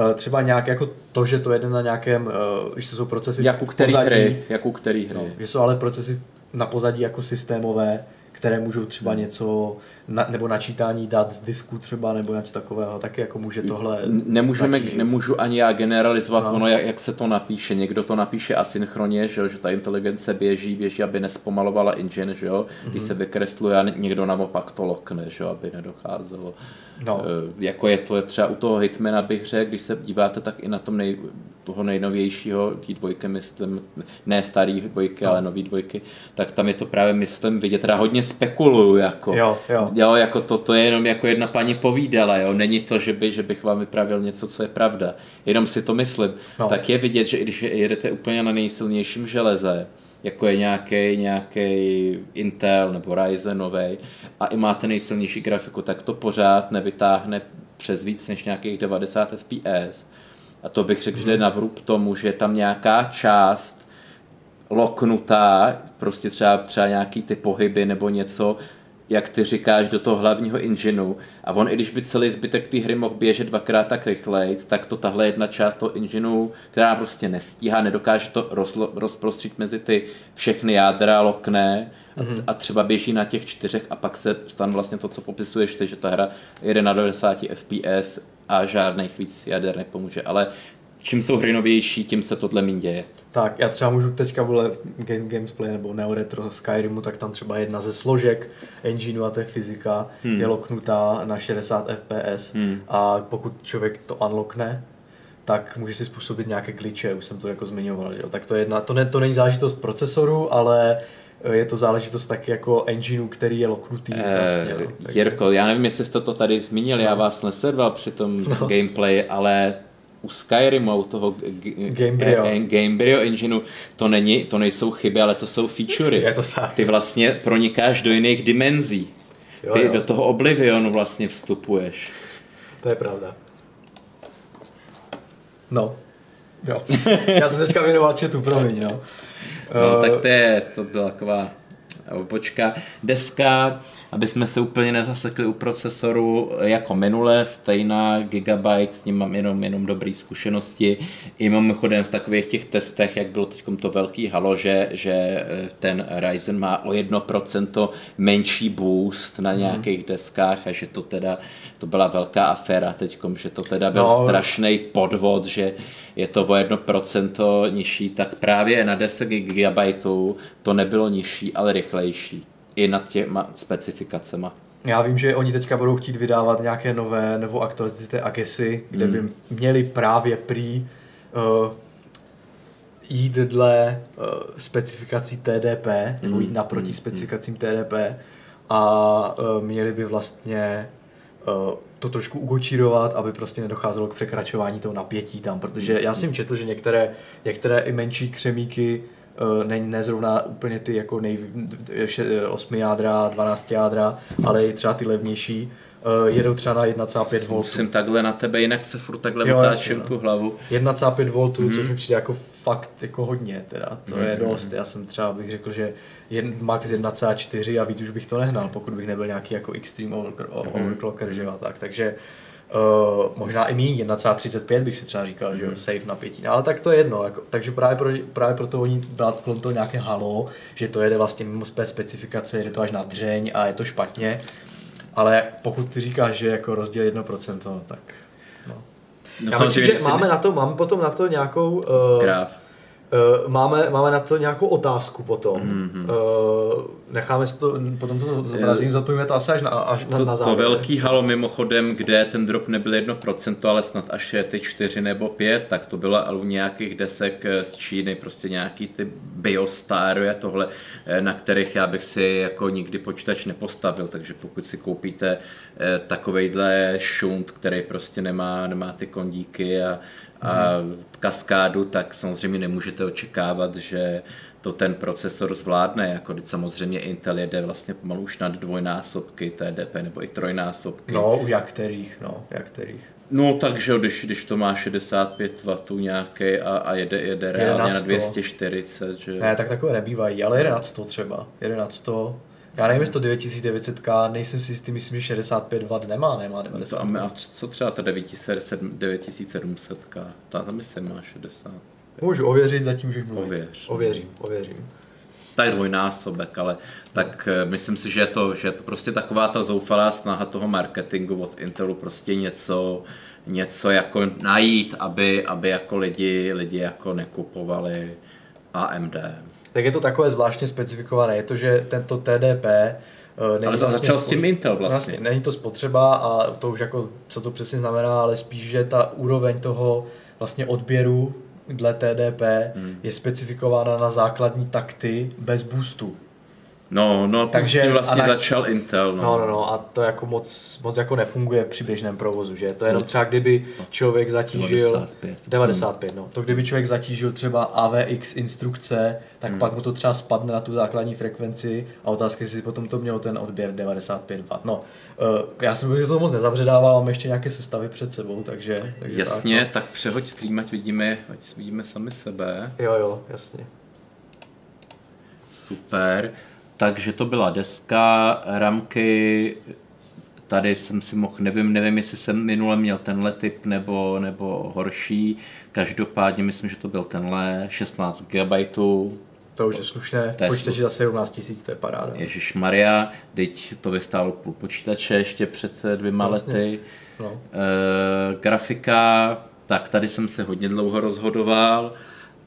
Speaker 1: uh, třeba nějak jako to, že to jede na nějakém, když to jsou procesy
Speaker 2: Jak u který pozadí, hry, jak u který hry. No,
Speaker 1: že jsou ale procesy na pozadí jako systémové, které můžou třeba hmm. něco, na, nebo načítání dat z disku třeba, nebo něco takového, taky jako může tohle
Speaker 2: Nemůžeme, nemůžu ani já generalizovat, no. ono, jak, jak, se to napíše. Někdo to napíše asynchronně, že, že ta inteligence běží, běží, aby nespomalovala engine, že jo? Mm-hmm. když mhm. se vykresluje a někdo naopak to lokne, že jo? aby nedocházelo. No. E, jako je to třeba u toho Hitmana bych řekl, když se díváte tak i na tom nej, toho nejnovějšího, tý dvojky myslím, ne starý dvojky, no. ale nový dvojky, tak tam je to právě myslím vidět, teda hodně spekuluju, jako,
Speaker 1: jo, jo.
Speaker 2: Jo jako to, to je jenom jako jedna paní povídala, jo, není to, že, by, že bych vám vyprávěl něco, co je pravda, jenom si to myslím, no. tak je vidět, že když jedete úplně na nejsilnějším železe, jako je nějaký nějaký Intel nebo Ryzen nový a i máte nejsilnější grafiku, tak to pořád nevytáhne přes víc než nějakých 90 fps a to bych řekl, že jde na vrub tomu, že je tam nějaká část loknutá, prostě třeba, třeba nějaký ty pohyby nebo něco, jak ty říkáš, do toho hlavního engineu a on, i když by celý zbytek té hry mohl běžet dvakrát tak rychleji, tak to tahle jedna část toho engineu, která prostě nestíhá, nedokáže to rozlo, rozprostřít mezi ty všechny jádra, lokne a, mm-hmm. a třeba běží na těch čtyřech a pak se stane vlastně to, co popisuješ ty, že ta hra jede na 90 fps a žádných víc jader nepomůže, ale čím jsou hry novější, tím se tohle méně děje.
Speaker 1: Tak, já třeba můžu teďka vole Games Gamesplay nebo Neo Retro Skyrimu, tak tam třeba jedna ze složek engineu a té fyzika hmm. je loknutá na 60 fps hmm. a pokud člověk to unlockne, tak může si způsobit nějaké glitche, už jsem to jako zmiňoval, že jo? tak to je jedna, to, ne, to není záležitost procesoru, ale je to záležitost taky jako engineu, který je loknutý. Eh, vlastně,
Speaker 2: no. Jirko, já nevím, jestli jste to tady zmínil, no. já vás nesledoval při tom no. gameplay, ale u Skyrimu a u toho
Speaker 1: Gamebryo.
Speaker 2: E, Gamebryo engineu to, není, to nejsou chyby, ale to jsou featurey.
Speaker 1: Je to tak.
Speaker 2: Ty vlastně pronikáš do jiných dimenzí. Jo, Ty jo. do toho Oblivionu vlastně vstupuješ.
Speaker 1: To je pravda. No. Jo. Já jsem se teďka věnoval chatu, promiň, no.
Speaker 2: No, tak to je, to byla taková obočka. Deska, aby jsme se úplně nezasekli u procesoru jako minule, stejná Gigabyte, s ním mám jenom, jenom dobré zkušenosti. I mimochodem v takových těch testech, jak bylo teď to velký halo, že, že eh, ten Ryzen má o 1% menší boost na mhm. nějakých deskách a že to teda, to byla velká aféra teď, že to teda byl no. strašný podvod, že je to o 1% nižší, tak právě na 10 GB to nebylo nižší, ale rychlejší. i nad těma specifikacemi.
Speaker 1: Já vím, že oni teďka budou chtít vydávat nějaké nové nebo aktualizace té Agesy, kde by měli právě prý uh, jít dle uh, specifikací TDP, nebo jít naproti specifikacím TDP a uh, měli by vlastně to trošku ugočírovat, aby prostě nedocházelo k překračování toho napětí tam, protože já jsem četl, že některé, některé i menší křemíky ne, ne zrovna úplně ty jako nej, 8 jádra, 12 jádra, ale i třeba ty levnější, jedou třeba na 1,5 V.
Speaker 2: Musím takhle na tebe, jinak se furt takhle jo, vytáčím tu hlavu.
Speaker 1: 1,5 V, mm-hmm. což mi přijde jako fakt jako hodně, teda to mm-hmm. je mhm. dost. Já jsem třeba bych řekl, že jen, max 1,4 a víc už bych to nehnal, pokud bych nebyl nějaký jako extreme mm-hmm. overclocker, že jo, tak, takže Uh, možná i méně, 1,35 bych si třeba říkal, mm. že jo, mhm. safe napětí. No, ale tak to je jedno, jako, takže právě, pro, právě proto oni brát kolem toho nějaké halo, že to jede vlastně mimo své specifikace, jde to až na dřeň a je to špatně. Ale pokud ty říkáš, že jako rozdíl 1%, no, tak no.
Speaker 3: Já myslím, že máme, na to, máme potom na to nějakou... Uh,
Speaker 2: Graf.
Speaker 3: Uh, máme, máme na to nějakou otázku potom. Mm-hmm. Uh, necháme si to, potom to zobrazím, zodpovíme to asi až na, až
Speaker 2: na, to,
Speaker 3: na
Speaker 2: závěr. To velký halo mimochodem, kde ten drop nebyl 1%, ale snad až je ty 4 nebo 5, tak to bylo u nějakých desek eh, z Číny, prostě nějaký ty biostáry a tohle, na kterých já bych si jako nikdy počítač nepostavil, takže pokud si koupíte takovejhle šunt, který prostě nemá, nemá ty kondíky a a kaskádu, tak samozřejmě nemůžete očekávat, že to ten procesor zvládne, jako když samozřejmě Intel jede vlastně pomalu už nad dvojnásobky TDP nebo i trojnásobky.
Speaker 1: No, u jak kterých, no, jak kterých.
Speaker 2: No takže když, když to má 65 W nějaký a, a jede, jede reálně na 240, že...
Speaker 1: Ne, tak takové nebývají, ale jede nad 100 třeba, jede nad 100, já nevím, jestli to 9900K, nejsem si jistý, myslím, že 65 W nemá, nemá 90.
Speaker 2: No a co třeba ta 9700K? Ta tam myslím má 60.
Speaker 1: Můžu ověřit, zatím můžeš mluvit.
Speaker 2: Ověř.
Speaker 1: Ověřím, ověřím.
Speaker 2: Tak dvojnásobek, ale tak eh, myslím si, že je, to, že je to prostě taková ta zoufalá snaha toho marketingu od Intelu prostě něco, něco jako najít, aby, aby jako lidi, lidi jako nekupovali AMD
Speaker 1: tak je to takové zvláštně specifikované. Je to, že tento TDP
Speaker 2: uh, není ale vlastně začal s tím Intel vlastně. vlastně.
Speaker 1: Není to spotřeba a to už jako, co to přesně znamená, ale spíš, že ta úroveň toho vlastně odběru dle TDP hmm. je specifikována na základní takty bez boostu.
Speaker 2: No, no, takže tím vlastně na... začal Intel. No.
Speaker 1: no. no, no, a to jako moc, moc jako nefunguje při běžném provozu, že? To je jenom třeba kdyby člověk zatížil...
Speaker 2: 95.
Speaker 1: 95, hmm. no. To kdyby člověk zatížil třeba AVX instrukce, tak hmm. pak mu to třeba spadne na tu základní frekvenci a otázka je, jestli potom to mělo ten odběr 95 W. No, uh, já jsem to moc nezabředával, mám ještě nějaké sestavy před sebou, takže... takže
Speaker 2: jasně, tak, no. tak přehoď stream, ať vidíme, ať vidíme sami sebe.
Speaker 1: Jo, jo, jasně.
Speaker 2: Super. Takže to byla deska, ramky, tady jsem si mohl, nevím, nevím, jestli jsem minule měl tenhle typ nebo, nebo horší, každopádně myslím, že to byl tenhle, 16 GB.
Speaker 1: To už je slušné, v počítači za 17 tisíc, to je paráda.
Speaker 2: Ježíš Maria, teď to by stálo půl počítače ještě před dvěma vlastně. lety. No. E, grafika, tak tady jsem se hodně dlouho rozhodoval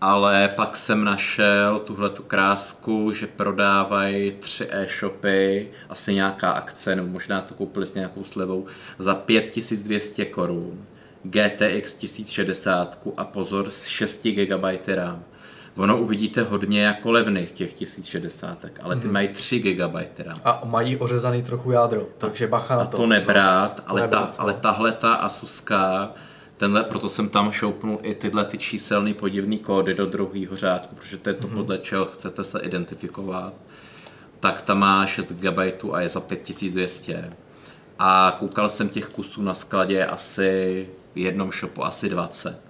Speaker 2: ale pak jsem našel tuhle tu krásku, že prodávají tři e-shopy, asi nějaká akce, nebo možná to koupili s nějakou slevou, za 5200 korun. GTX 1060 a pozor s 6 GB RAM. Ono uvidíte hodně jako levných těch 1060, ale ty mm. mají 3 GB RAM.
Speaker 1: A mají ořezaný trochu jádro, takže bacha na
Speaker 2: to. A to nebrát, no, ale, nebrát, ta, ale tahle ta Asuska tenhle, proto jsem tam šoupnul i tyhle ty číselný podivný kódy do druhého řádku, protože to je to, mm-hmm. podle čeho chcete se identifikovat. Tak ta má 6 GB a je za 5200. A koukal jsem těch kusů na skladě asi v jednom shopu asi 20.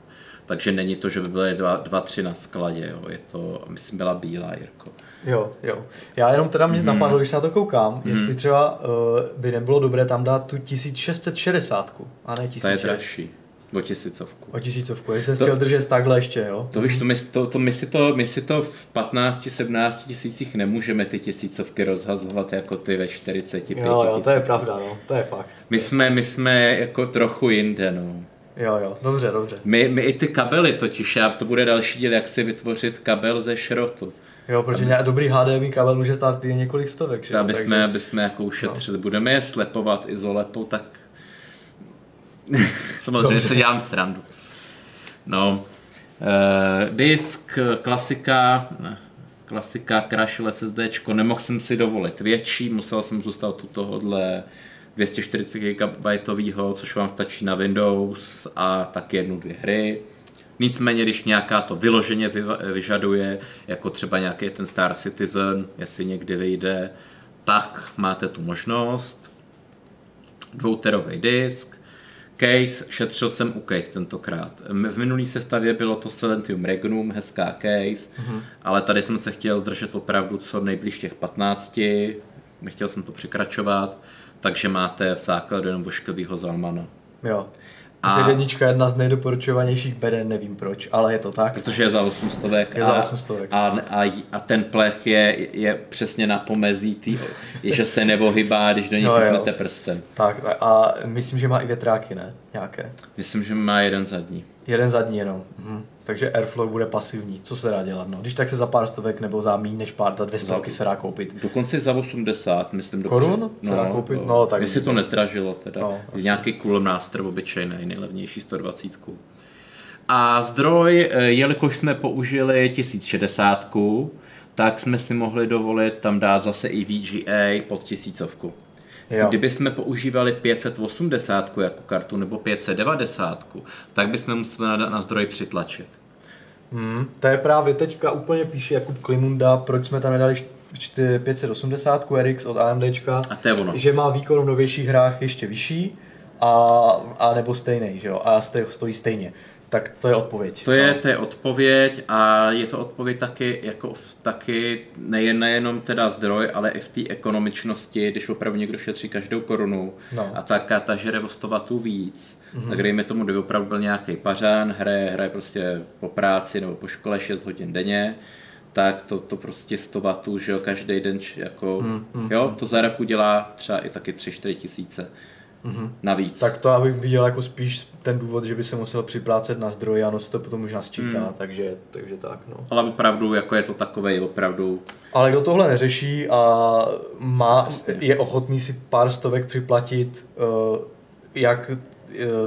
Speaker 2: Takže není to, že by byly dva, dva tři na skladě, jo. je to, myslím, byla bílá, Jirko.
Speaker 1: Jo, jo. Já jenom teda mě mm. napadlo, když se na to koukám, mm. jestli třeba uh, by nebylo dobré tam dát tu 1660, a ne 1600.
Speaker 2: To je dražší. O tisícovku.
Speaker 1: O tisícovku, jestli jsi chtěl držet takhle ještě, jo?
Speaker 2: To víš, to my, to, to, my, si to, my si to v 15-17 tisících nemůžeme ty tisícovky rozhazovat jako ty ve 45 Jo,
Speaker 1: jo, tisících. to je pravda, no, to je fakt.
Speaker 2: My jsme, my jsme jako trochu jinde, no.
Speaker 1: Jo, jo, dobře, dobře.
Speaker 2: My, my i ty kabely totiž, já to bude další díl, jak si vytvořit kabel ze šrotu.
Speaker 1: Jo, protože aby... dobrý HDMI kabel může stát klidně několik stovek. Že?
Speaker 2: Aby, jsme, aby jsme jako ušetřili. No. Budeme je slepovat izolepou, tak samozřejmě se dělám srandu. No, uh, disk, klasika, klasika, crash SSD, nemohl jsem si dovolit větší, musel jsem zůstat u tohohle 240 GB, což vám stačí na Windows a tak jednu, dvě hry. Nicméně, když nějaká to vyloženě vyžaduje, jako třeba nějaký ten Star Citizen, jestli někdy vyjde, tak máte tu možnost. Dvouterový disk, case, šetřil jsem u case tentokrát. V minulý sestavě bylo to Silentium Regnum, hezká case, uh-huh. ale tady jsem se chtěl držet opravdu co nejblíž těch 15, nechtěl jsem to překračovat, takže máte v základu jenom vošklivýho Zalmana.
Speaker 1: Jo. A... jednička je jedna z nejdoporučovanějších beden, nevím proč, ale je to tak.
Speaker 2: Protože je za 800.
Speaker 1: Je a, za 800.
Speaker 2: A, a, a, ten plech je, je přesně na pomezí, tý, že se nevohybá, když do něj no, prstem.
Speaker 1: Tak a myslím, že má i větráky, ne? Nějaké.
Speaker 2: Myslím, že má jeden zadní.
Speaker 1: Jeden zadní jenom. Mhm. Takže Airflow bude pasivní. Co se dá dělat? No? Když tak se za pár stovek nebo za méně než pár, za dvě stovky se dá koupit.
Speaker 2: Dokonce za 80, myslím.
Speaker 1: Korun dobře. se no, dá koupit? No, no tak.
Speaker 2: Jestli to nezdražilo teda. No, Nějaký kulem nástroj obyčejný, nejlevnější 120. A zdroj, eh, jelikož jsme použili 1060, tak jsme si mohli dovolit tam dát zase i VGA pod tisícovku. Jo. Kdyby jsme používali 580 jako kartu nebo 590, tak bychom museli na, na zdroj přitlačit.
Speaker 1: Hmm, to je právě teďka úplně píše Jakub Klimunda, proč jsme tam nedali 580 RX od AMD,
Speaker 2: a to je ono.
Speaker 1: že má výkon v novějších hrách ještě vyšší a, a nebo stejný, že jo, a stojí stejně. Tak to je odpověď.
Speaker 2: To je, no. to je odpověď a je to odpověď taky, jako v, taky nejen, nejenom teda zdroj, ale i v té ekonomičnosti, když opravdu někdo šetří každou korunu no. a ta žere o 100 víc, mm-hmm. tak dejme tomu, kdyby opravdu byl nějaký pařán, hraje, hraje prostě po práci nebo po škole 6 hodin denně, tak to, to prostě 100 W, že jo, každý den, jako, mm, hmm jo, to za roku dělá třeba i taky 3-4 tisíce mm-hmm. navíc.
Speaker 1: Tak to abych viděl jako spíš ten důvod, že by se musel připlácet na zdroje, ano, se to potom možná sčítá, mm. takže, takže tak, no.
Speaker 2: Ale opravdu, jako je to takové, opravdu...
Speaker 1: Ale kdo tohle neřeší a má, je ochotný si pár stovek připlatit, uh, jak uh,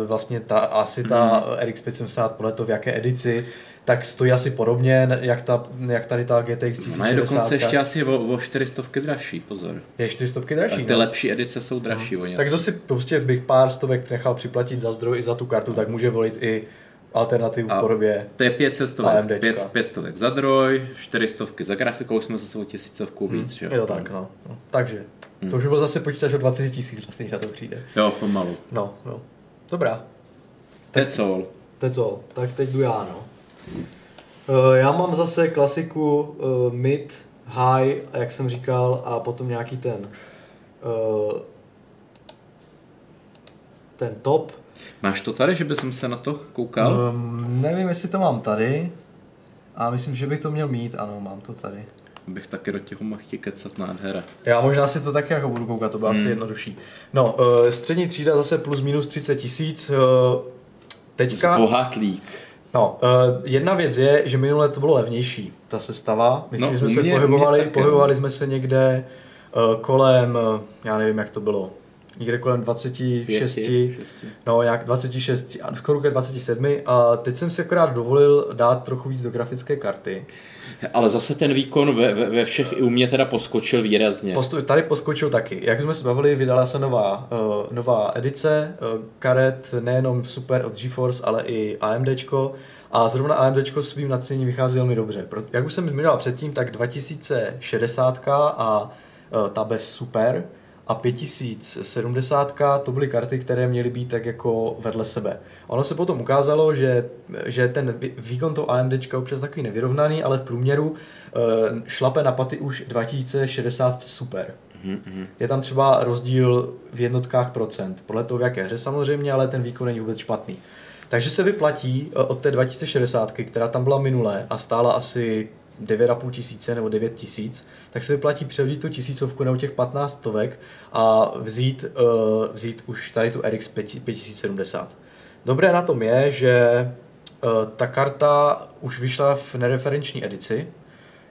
Speaker 1: vlastně ta, asi ta mm. RX 570 podle toho v jaké edici, tak stojí asi podobně, jak, ta, jak tady ta GTX 1060. No je
Speaker 2: dokonce ještě asi o, o 400 dražší, pozor.
Speaker 1: Je 400 dražší.
Speaker 2: Tak ty no? lepší edice jsou dražší no. o
Speaker 1: něco. Tak kdo si prostě bych pár stovek nechal připlatit za zdroj i za tu kartu, tak může volit i alternativu v podobě
Speaker 2: To je 500 stovek, 500, 500 za droj, 400 za grafikou, jsme zase o tisícovku víc, hmm. že
Speaker 1: Je to tak, no. no. Takže, hmm. to už by byl zase počítač o 20 tisíc, vlastně, na to přijde.
Speaker 2: Jo, pomalu.
Speaker 1: No, no. Dobrá.
Speaker 2: That's all.
Speaker 1: That's all. Tak teď jdu já, no. Uh, já mám zase klasiku uh, mid, high, jak jsem říkal, a potom nějaký ten uh, ten top.
Speaker 2: Máš to tady, že bych se na to koukal? Um,
Speaker 1: nevím, jestli to mám tady. A myslím, že bych to měl mít, ano, mám to tady.
Speaker 2: Bych taky do těho mohl kecat nádhera.
Speaker 1: Já možná si to taky jako budu koukat, to bylo hmm. asi jednodušší. No, uh, střední třída zase plus minus 30 tisíc. Uh, teďka...
Speaker 2: Zbohatlík.
Speaker 1: No, uh, jedna věc je, že minule to bylo levnější, ta sestava. Myslím, no, že jsme mě, se pohybovali, mě pohybovali jsme se někde uh, kolem, uh, já nevím, jak to bylo, někde kolem 26, Pěti, no jak 26, skoro ke 27 a teď jsem si akorát dovolil dát trochu víc do grafické karty.
Speaker 2: Ale zase ten výkon ve, ve, ve všech i u mě teda poskočil výrazně.
Speaker 1: Postu, tady poskočil taky. Jak jsme se bavili, vydala se nová, uh, nová edice uh, karet, nejenom super od GeForce, ale i AMDčko. A zrovna AMD svým nadšením vychází velmi dobře. Jak už jsem zmiňoval předtím, tak 2060 a uh, ta bez super a 5070 to byly karty, které měly být tak jako vedle sebe. Ono se potom ukázalo, že, že ten výkon toho AMD občas takový nevyrovnaný, ale v průměru uh, šlape na paty už 2060 super. Mm-hmm. Je tam třeba rozdíl v jednotkách procent, podle toho v jaké hře samozřejmě, ale ten výkon není vůbec špatný. Takže se vyplatí eh, od té 2060, která tam byla minulé a stála asi 9,5 tisíce nebo 9 tisíc, tak se vyplatí převzít tu tisícovku nebo těch 15 stovek a vzít, uh, vzít už tady tu RX 5070. Dobré na tom je, že uh, ta karta už vyšla v nereferenční edici,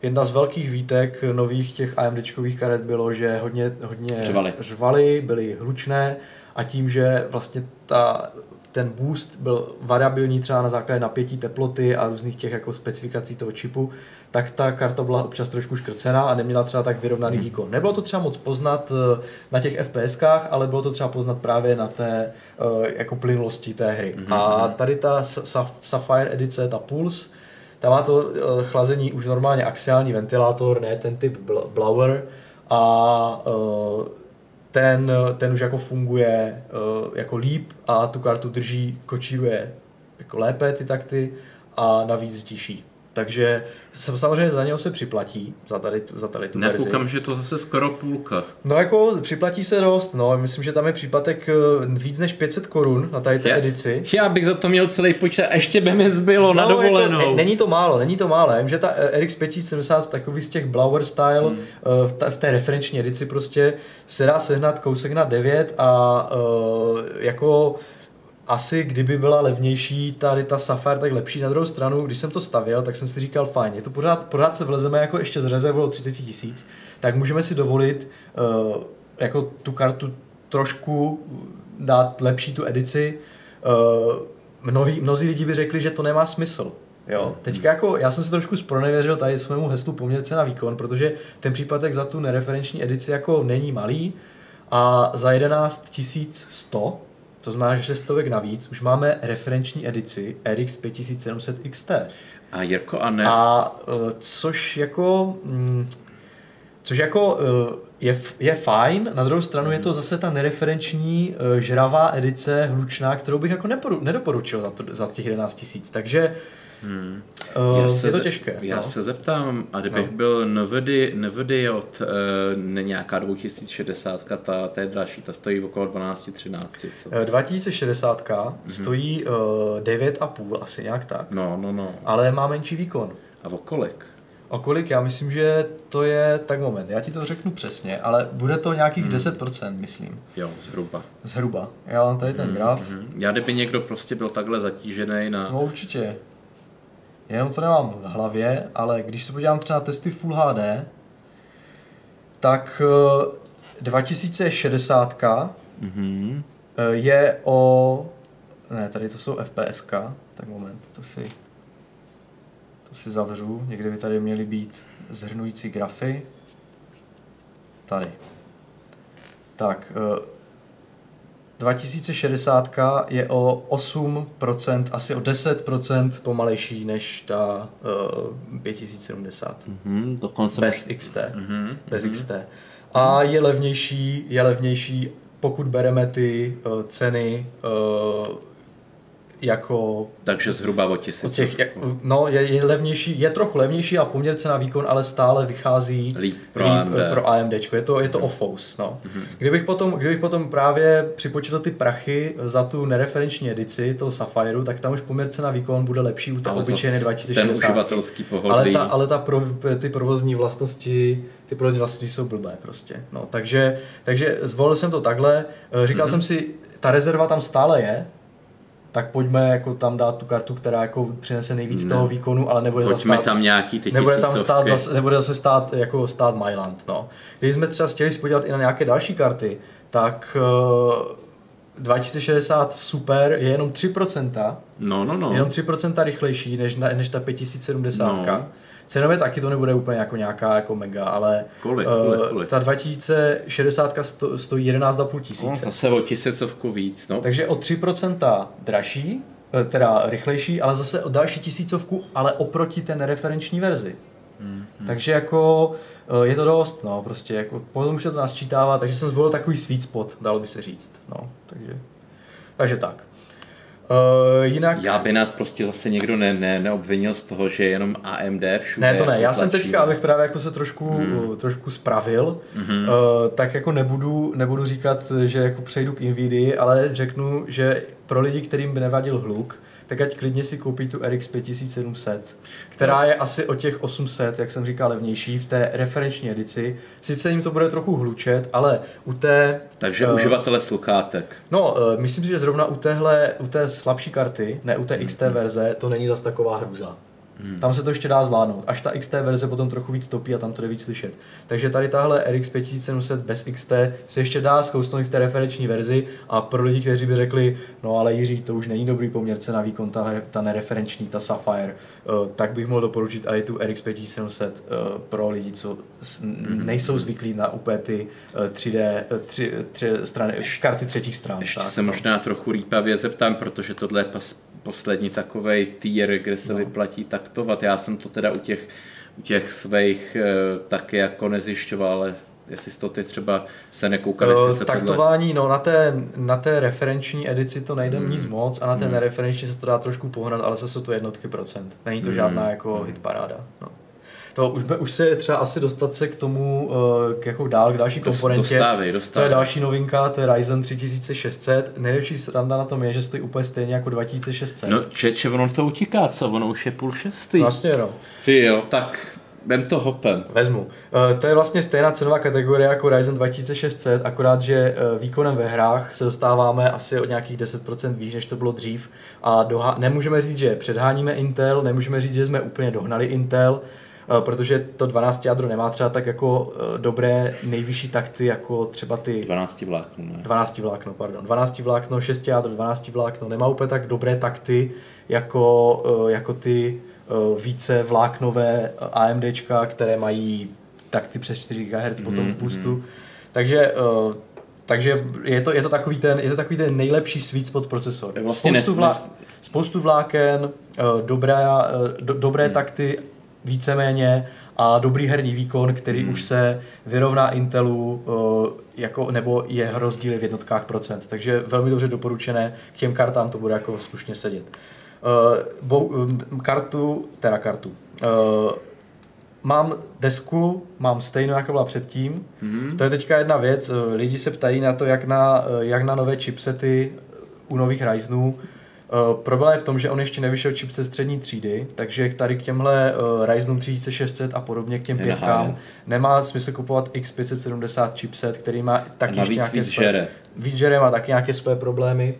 Speaker 1: jedna z velkých výtek nových těch AMDčkových karet bylo, že hodně, hodně
Speaker 2: řvali.
Speaker 1: řvali, byly hlučné a tím, že vlastně ta, ten boost byl variabilní třeba na základě napětí teploty a různých těch jako specifikací toho čipu, tak ta karta byla občas trošku škrcená a neměla třeba tak vyrovnaný hmm. výkon. Nebylo to třeba moc poznat eh, na těch FPSkách, ale bylo to třeba poznat právě na té eh, jako plynulosti té hry. Hmm. A tady ta Sapphire edice, ta Pulse, tam má to eh, chlazení už normálně axiální ventilátor, ne ten typ blower a ten, ten už jako funguje jako líp a tu kartu drží, kočíruje jako lépe ty takty a navíc tiší. Takže samozřejmě za něho se připlatí, za tady, za tady tu
Speaker 2: verzi. Nekoukám, že to zase skoro půlka.
Speaker 1: No jako připlatí se dost, no, myslím, že tam je příplatek eh, víc než 500 korun na tady té já, edici.
Speaker 2: Já bych za to měl celý počet a ještě by mi zbylo no, na jako dovolenou. Jako,
Speaker 1: není to málo, není to málo, vím, že ta eh, RX 570 takový z těch Blower style hmm. Eh, v, ta, v té referenční edici prostě se dá sehnat kousek na 9 a uh, jako asi kdyby byla levnější tady ta Sapphire, tak lepší. Na druhou stranu, když jsem to stavěl, tak jsem si říkal, fajn, je to pořád, pořád se vlezeme jako ještě z rezervou 30 tisíc, tak můžeme si dovolit uh, jako tu kartu trošku dát lepší tu edici. Uh, mnohí, mnozí lidi by řekli, že to nemá smysl. Jo, hmm. teďka jako, já jsem se trošku spronevěřil tady svému heslu poměrce na výkon, protože ten případek za tu nereferenční edici jako není malý a za 11 100 to znamená, že se stovek navíc už máme referenční edici RX 5700 XT.
Speaker 2: A Jirko, a ne?
Speaker 1: A e, což jako... Mm, což jako e, je, je fajn, na druhou stranu je to mhm. zase ta nereferenční e, žravá edice hlučná, kterou bych jako neporu, nedoporučil za, to, za těch 11 tisíc. Takže Hmm. Uh, já se je to těžké.
Speaker 2: Já no. se zeptám, a kdybych no. byl NVIDIA, NVIDIA od uh, ne nějaká 2060, ta, ta je dražší, ta stojí okolo 12-13.
Speaker 1: 2060 mm-hmm. stojí uh, 9,5 asi nějak tak.
Speaker 2: No, no, no.
Speaker 1: Ale má menší výkon.
Speaker 2: A o kolik?
Speaker 1: O kolik? Já myslím, že to je, tak moment, já ti to řeknu přesně, ale bude to nějakých hmm. 10%, myslím.
Speaker 2: Jo, zhruba.
Speaker 1: Zhruba. Já mám tady ten hmm, graf. Hmm.
Speaker 2: Já kdyby někdo prostě byl takhle zatížený na...
Speaker 1: No určitě. Jenom to nemám v hlavě, ale když se podívám třeba na testy Full HD, tak 2060 mm-hmm. je o... Ne, tady to jsou FPS, tak moment, to si, to si zavřu. Někde by tady měly být zhrnující grafy. Tady. Tak, eh, 2060 je o 8%, asi o 10% pomalejší než ta uh, 5070.
Speaker 2: Mm-hmm, dokonce
Speaker 1: bez XT. Mm-hmm, bez mm-hmm. XT. A je levnější, je levnější, pokud bereme ty uh, ceny uh, jako...
Speaker 2: Takže zhruba o tisíc.
Speaker 1: Těch, no, je, je, levnější, je trochu levnější a poměr cena výkon, ale stále vychází
Speaker 2: líp pro,
Speaker 1: líp
Speaker 2: AMD.
Speaker 1: pro AMD. Je to, je to mm. OFOS. No. Mm-hmm. Kdybych, potom, kdybych potom právě připočítal ty prachy za tu nereferenční edici, toho Sapphire, tak tam už poměr cena výkon bude lepší u té obyčejné 2060.
Speaker 2: Ten uživatelský pohodlí.
Speaker 1: Ale, ta, ale ta pro, ty provozní vlastnosti ty provozní vlastnosti jsou blbé prostě. No, takže, takže zvolil jsem to takhle. Říkal mm-hmm. jsem si, ta rezerva tam stále je, tak pojďme jako tam dát tu kartu, která jako přinese nejvíc ne. toho výkonu, ale nebude
Speaker 2: pojďme
Speaker 1: stát,
Speaker 2: tam nějaký ty
Speaker 1: nebude tam stát zase, nebude zase stát jako stát Myland, no. Když jsme třeba chtěli podívat i na nějaké další karty, tak uh, eh, 2060 Super je jenom 3%.
Speaker 2: No, no, no.
Speaker 1: Jenom 3% rychlejší než, než ta 5070. No. Cenově taky to nebude úplně jako nějaká jako mega, ale
Speaker 2: kolik, kolik, eh, kolik?
Speaker 1: ta 2060 sto, stojí 11,5 tisíce. No,
Speaker 2: zase o tisícovku víc. No.
Speaker 1: Takže o 3% dražší, eh, teda rychlejší, ale zase o další tisícovku, ale oproti té nereferenční verzi. Mm-hmm. Takže jako eh, je to dost, no, prostě jako potom už to nás čítává, takže jsem zvolil takový sweet spot, dalo by se říct, no, takže, takže tak. Uh, jinak...
Speaker 2: Já by nás prostě zase někdo ne, ne, neobvinil z toho, že jenom AMD všude.
Speaker 1: Ne, to ne. Já jsem teďka, abych právě jako se trošku, hmm. trošku spravil, hmm. uh, tak jako nebudu, nebudu říkat, že jako přejdu k Nvidia, ale řeknu, že pro lidi, kterým by nevadil hluk, tak ať klidně si koupí tu RX 5700, která je asi o těch 800, jak jsem říkal, levnější v té referenční edici. Sice jim to bude trochu hlučet, ale u té...
Speaker 2: Takže uh, uživatele sluchátek.
Speaker 1: No, uh, myslím si, že zrovna u téhle, u té slabší karty, ne u té XT mm-hmm. verze, to není zas taková hrůza. Hmm. Tam se to ještě dá zvládnout. Až ta XT verze potom trochu víc topí a tam to jde víc slyšet. Takže tady tahle RX 5700 bez XT se ještě dá zkousnout v té referenční verzi a pro lidi, kteří by řekli, no ale Jiří, to už není dobrý poměr cena výkon, ta, ta nereferenční, ta Sapphire, uh, tak bych mohl doporučit i tu RX 5700 uh, pro lidi, co mm-hmm. nejsou zvyklí na úplně ty uh, 3D, uh, tři, tři strany, karty třetích stran.
Speaker 2: Ještě tak, se no. možná trochu rýpavě zeptám, protože tohle je pas, poslední takový tier, kde se no. vyplatí taktovat. Já jsem to teda u těch, u těch svých uh, taky jako nezjišťoval, ale jestli to ty třeba se nekoukali,
Speaker 1: uh, se Taktování, tohle... no na té, na té referenční edici to nejde hmm. nic moc a na té hmm. nereferenční se to dá trošku pohnat, ale se jsou to jednotky procent. Není to hmm. žádná jako hmm. hitparáda. No. To už, už se je třeba asi dostat se k tomu, uh, k jako dál, k další komponentě.
Speaker 2: Dostávej, dostávej.
Speaker 1: To je další novinka, to je Ryzen 3600. Nejlepší sranda na tom je, že stojí úplně stejně jako 2600.
Speaker 2: No čeče, ono to utíká, co? Ono už je půl šestý.
Speaker 1: Vlastně no.
Speaker 2: Ty jo, tak Vem to hopem.
Speaker 1: Vezmu. Uh, to je vlastně stejná cenová kategorie jako Ryzen 2600, akorát, že uh, výkonem ve hrách se dostáváme asi o nějakých 10% výš, než to bylo dřív. A doha- nemůžeme říct, že předháníme Intel, nemůžeme říct, že jsme úplně dohnali Intel, protože to 12 jádro nemá třeba tak jako dobré nejvyšší takty, jako třeba ty...
Speaker 2: 12 vlákno, ne?
Speaker 1: 12 vlákno, pardon. 12 vlákno, 6 jádro, 12 vlákno, nemá úplně tak dobré takty, jako, jako ty Eh, více vláknové AMDčka, které mají takty přes 4 GHz potom v boostu. Mm. Takže eh, takže je to, je to, takový ten, je to takový ten nejlepší sweet spot procesor.
Speaker 2: Vlastně spoustu,
Speaker 1: vlá, spoustu vláken, eh, dobré, do, dobré hmm. takty víceméně a dobrý herní výkon, který hmm. už se vyrovná Intelu jako, nebo je rozdíly v jednotkách procent. Takže velmi dobře doporučené, k těm kartám to bude jako slušně sedět. Uh, bo, um, kartu, teda kartu. Uh, mám desku, mám stejnou, jako byla předtím. Mm-hmm. To je teďka jedna věc. Lidi se ptají na to, jak na, jak na nové chipsety u nových Ryzenů. Uh, problém je v tom, že on ještě nevyšel chipset střední třídy, takže tady k těmhle uh, Ryzenům 3600 a podobně k těm pětkám nemá smysl kupovat X570 chipset, který má taky
Speaker 2: nějaké víc své, žere.
Speaker 1: Víc žere, má taky nějaké své problémy.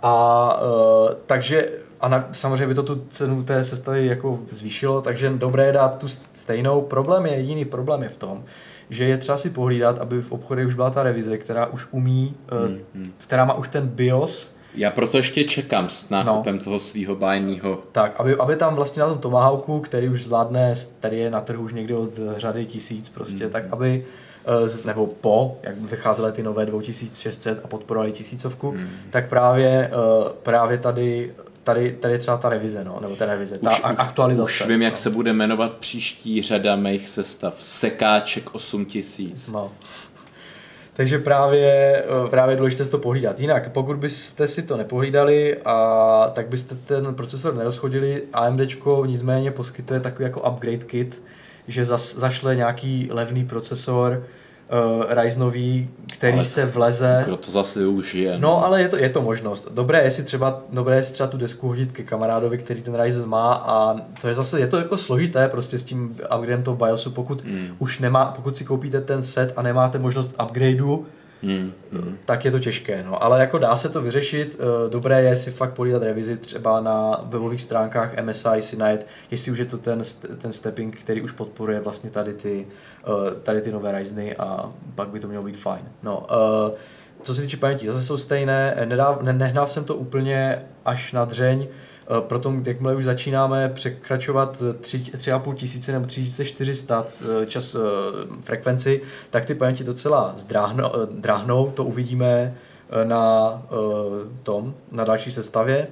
Speaker 1: A uh, takže a na, samozřejmě by to tu cenu té sestavy jako zvýšilo, takže dobré je dát tu stejnou. Problém je, jediný problém je v tom, že je třeba si pohlídat, aby v obchodech už byla ta revize, která už umí, hmm, hmm. která má už ten BIOS.
Speaker 2: Já proto ještě čekám s nákupem no. toho svého bájního.
Speaker 1: Tak, aby, aby tam vlastně na tom Tomahawku, který už zvládne, který je na trhu už někdy od řady tisíc prostě, hmm. tak aby eh, nebo po, jak vycházely ty nové 2600 a podporovali tisícovku, hmm. tak právě, eh, právě tady tady, tady je třeba ta revize, no, nebo ta revize, ta už, aktualizace.
Speaker 2: Už vím, no. jak se bude jmenovat příští řada mých sestav. Sekáček 8000.
Speaker 1: No. Takže právě, eh, právě důležité to pohlídat. Jinak, pokud byste si to nepohlídali, a, tak byste ten procesor nerozchodili, AMD nicméně poskytuje takový jako upgrade kit, že zas, zašle nějaký levný procesor, uh, Ryzenový, který ale se vleze.
Speaker 2: Kdo to zase využije.
Speaker 1: No, ale je to, je to možnost. Dobré je si třeba, dobré je si třeba tu desku hodit ke kamarádovi, který ten Ryzen má a to je zase, je to jako složité prostě s tím upgradem toho BIOSu, pokud mm. už nemá, pokud si koupíte ten set a nemáte možnost upgradeu, Hmm, hmm. tak je to těžké. No. Ale jako dá se to vyřešit. Eh, dobré je si fakt polídat revizi třeba na webových stránkách MSI si najít, jestli už je to ten, ten stepping, který už podporuje vlastně tady ty, eh, tady ty nové Ryzeny a pak by to mělo být fajn. No, eh, co se týče paměti, zase jsou stejné. Nedáv, ne, nehnal jsem to úplně až na dřeň, proto, jakmile už začínáme překračovat 3,5 tisíce nebo 3400 eh, čas eh, frekvenci, tak ty paměti docela zdráhnou, dráhnou, to uvidíme na tom, na další sestavě.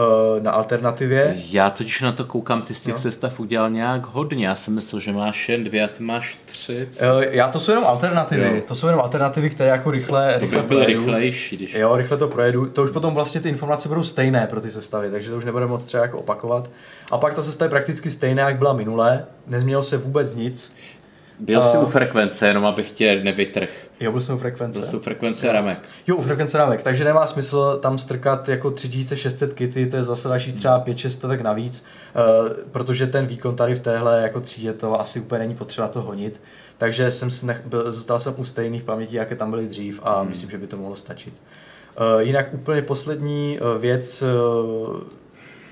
Speaker 1: Eh, na alternativě.
Speaker 2: Já totiž na to koukám, ty z těch no. sestav udělal nějak hodně. Já jsem myslel, že máš jen dvě a ty máš tři.
Speaker 1: Uh, já to jsou jenom alternativy. Jo. To jsou jenom alternativy, které jako rychle,
Speaker 2: to
Speaker 1: rychle
Speaker 2: byly rychlejší. Když...
Speaker 1: Jo, rychle to projedu. To už potom vlastně ty informace budou stejné pro ty sestavy, takže to už nebude moc třeba jako opakovat. A pak ta sestava je prakticky stejná, jak byla minulé. Nezměnilo se vůbec nic.
Speaker 2: Byl jsi u frekvence, jenom abych tě nevytrh.
Speaker 1: Jo, byl jsem u frekvence.
Speaker 2: Byl jsi u frekvence ramek.
Speaker 1: Jo, u frekvence ramek, takže nemá smysl tam strkat jako 3600 kity, to je zase další třeba 5-6 navíc, uh, protože ten výkon tady v téhle jako třídě to asi úplně není potřeba to honit. Takže jsem nech, byl, zůstal jsem u stejných pamětí, jaké tam byly dřív a hmm. myslím, že by to mohlo stačit. Uh, jinak úplně poslední uh, věc, uh,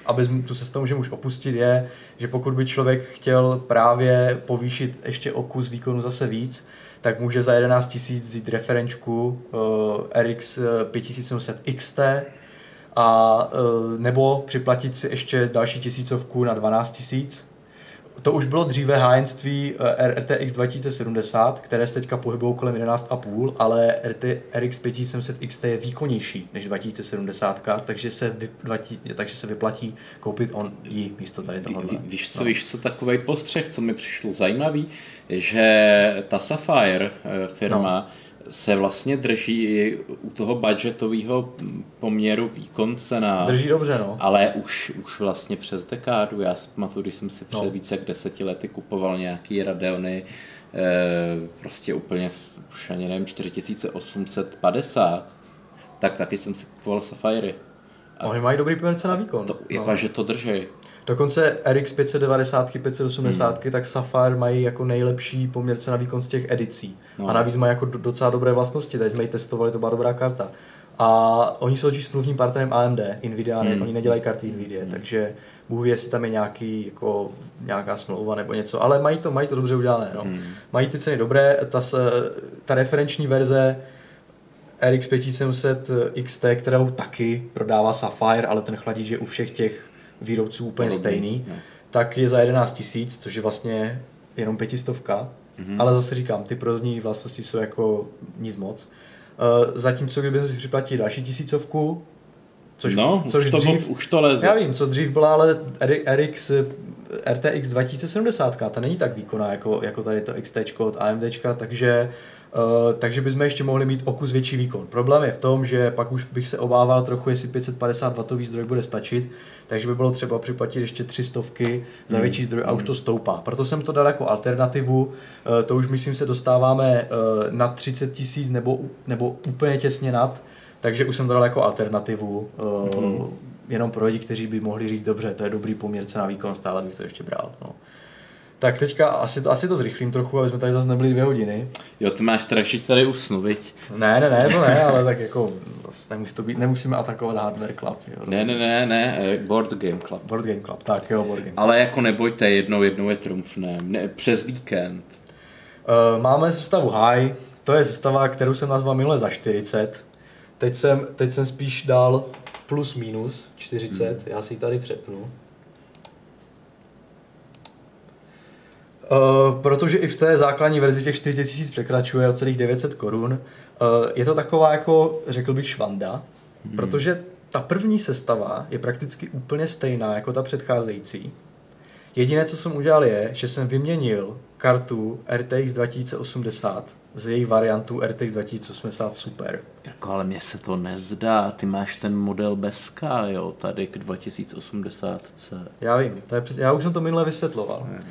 Speaker 1: aby tu sestavu můžeme už opustit, je, že pokud by člověk chtěl právě povýšit ještě o kus výkonu zase víc, tak může za 11 000 vzít referenčku uh, RX 5700 XT a uh, nebo připlatit si ještě další tisícovku na 12 000 to už bylo dříve hájenství eh, RTX 2070, které se teďka pohybují kolem 11,5, ale RT, RX 5700 XT je výkonnější než 2070, takže se, vy, takže se vyplatí koupit on ji místo tady toho. Ví,
Speaker 2: víš co, no. víš co, takový postřeh, co mi přišlo zajímavý, že ta Sapphire eh, firma no se vlastně drží i u toho budgetového poměru výkon cena.
Speaker 1: Drží dobře, no.
Speaker 2: Ale už, už vlastně přes dekádu. Já si pamatuju, když jsem si před no. více jak deseti lety kupoval nějaký Radeony, eh, prostě úplně už ani nevím, 4850, tak taky jsem si kupoval Sapphire.
Speaker 1: Oni mají dobrý poměr cena výkon.
Speaker 2: To, jako, no. že to drží.
Speaker 1: Dokonce RX 590, 580, hmm. tak Sapphire mají jako nejlepší poměrce na výkon z těch edicí. No. A navíc mají jako docela dobré vlastnosti, tady jsme ji testovali, to byla dobrá karta. A oni jsou totiž smluvním partnerem AMD, Nvidia, hmm. oni nedělají karty Nvidia, hmm. takže Bůh ví, jestli tam je nějaký, jako, nějaká smlouva nebo něco, ale mají to, mají to dobře udělané. No. Hmm. Mají ty ceny dobré, ta, ta referenční verze RX 5700 XT, kterou taky prodává Sapphire, ale ten chladič je u všech těch výrobců úplně Podobný, stejný, ne. tak je za 11 tisíc, což je vlastně jenom pětistovka. Mm-hmm. Ale zase říkám, ty provozní vlastnosti jsou jako nic moc. Uh, zatímco kdyby si připlatili další tisícovku,
Speaker 2: což, no, což už, to, dřív, už to leze.
Speaker 1: Já vím, co dřív byla, ale RX, RTX 2070, ta není tak výkonná jako, jako tady to XT od AMD, takže Uh, takže bychom ještě mohli mít o kus větší výkon. Problém je v tom, že pak už bych se obával trochu, jestli 550 W zdroj bude stačit, takže by bylo třeba připlatit ještě 300 za hmm. větší zdroj a už to stoupá. Proto jsem to dal jako alternativu, uh, to už myslím se dostáváme uh, na 30 tisíc nebo, nebo úplně těsně nad, takže už jsem to dal jako alternativu. Hmm. Jenom pro lidi, kteří by mohli říct, dobře, to je dobrý poměr na výkon, stále bych to ještě bral. No. Tak teďka asi to, asi to zrychlím trochu, aby jsme tady zase nebyli dvě hodiny.
Speaker 2: Jo, ty máš strašit tady usnu, viď?
Speaker 1: Ne, ne, ne, to ne, ale tak jako nemusí to být, nemusíme atakovat Hardware Club. Jo,
Speaker 2: ne, ne, ne, ne, eh, Board Game Club.
Speaker 1: Board Game Club, tak jo, Board Game Club.
Speaker 2: Ale jako nebojte, jednou, jednou je trumfne, ne, přes víkend.
Speaker 1: Uh, máme sestavu High, to je sestava, kterou jsem nazval minule za 40. Teď jsem, teď jsem spíš dal plus minus 40, hmm. já si ji tady přepnu. Uh, protože i v té základní verzi těch 4000 překračuje o celých 900 korun. Uh, je to taková jako, řekl bych, švanda, hmm. protože ta první sestava je prakticky úplně stejná jako ta předcházející. Jediné, co jsem udělal, je, že jsem vyměnil kartu RTX 2080 z její variantu RTX 2080 Super.
Speaker 2: Jako, ale mně se to nezdá, ty máš ten model bez K, jo, tady k 2080C.
Speaker 1: Já vím, to je přes... já už jsem to minule vysvětloval. Hmm.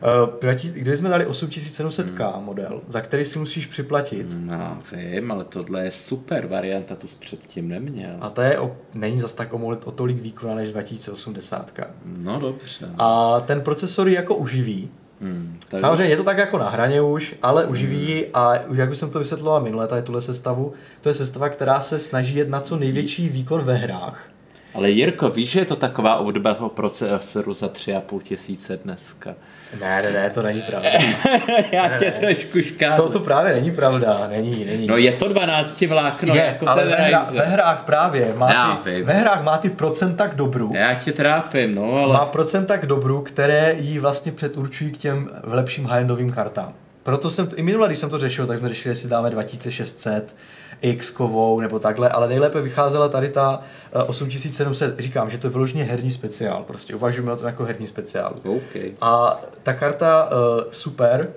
Speaker 1: Uh, když jsme dali 8700K hmm. model, za který si musíš připlatit.
Speaker 2: No, vím, ale tohle je super varianta, tu jsi předtím neměl.
Speaker 1: A to je o, není zas tak o, o tolik výkona než 2080.
Speaker 2: No dobře.
Speaker 1: A ten procesor je jako uživí. Hmm, tady... Samozřejmě je to tak jako na hraně už, ale hmm. uživí a už jak už jsem to vysvětloval minule, tady tuhle sestavu, to je sestava, která se snaží jet na co největší výkon ve hrách.
Speaker 2: Ale Jirko, víš, že je to taková obdoba toho procesoru za tři a půl tisíce dneska?
Speaker 1: Ne, ne, ne, to není pravda.
Speaker 2: Já ne, tě ne. trošku škádu.
Speaker 1: To, to právě není pravda, není, není.
Speaker 2: No je to 12 vlákno, je, jako ale
Speaker 1: ve, hra, ve hrách právě má Já ty, vím. ve hrách má ty procenta k dobru.
Speaker 2: Já tě trápím, no, ale...
Speaker 1: Má procenta k dobru, které jí vlastně předurčují k těm lepším high-endovým kartám. Proto jsem, to, i minule, když jsem to řešil, tak jsme řešili, jestli dáme 2600, x kovou nebo takhle, ale nejlépe vycházela tady ta 8700, eh, říkám, že to je vyloženě herní speciál, prostě uvažujeme o tom jako herní speciál.
Speaker 2: Okay.
Speaker 1: A ta karta uh, super,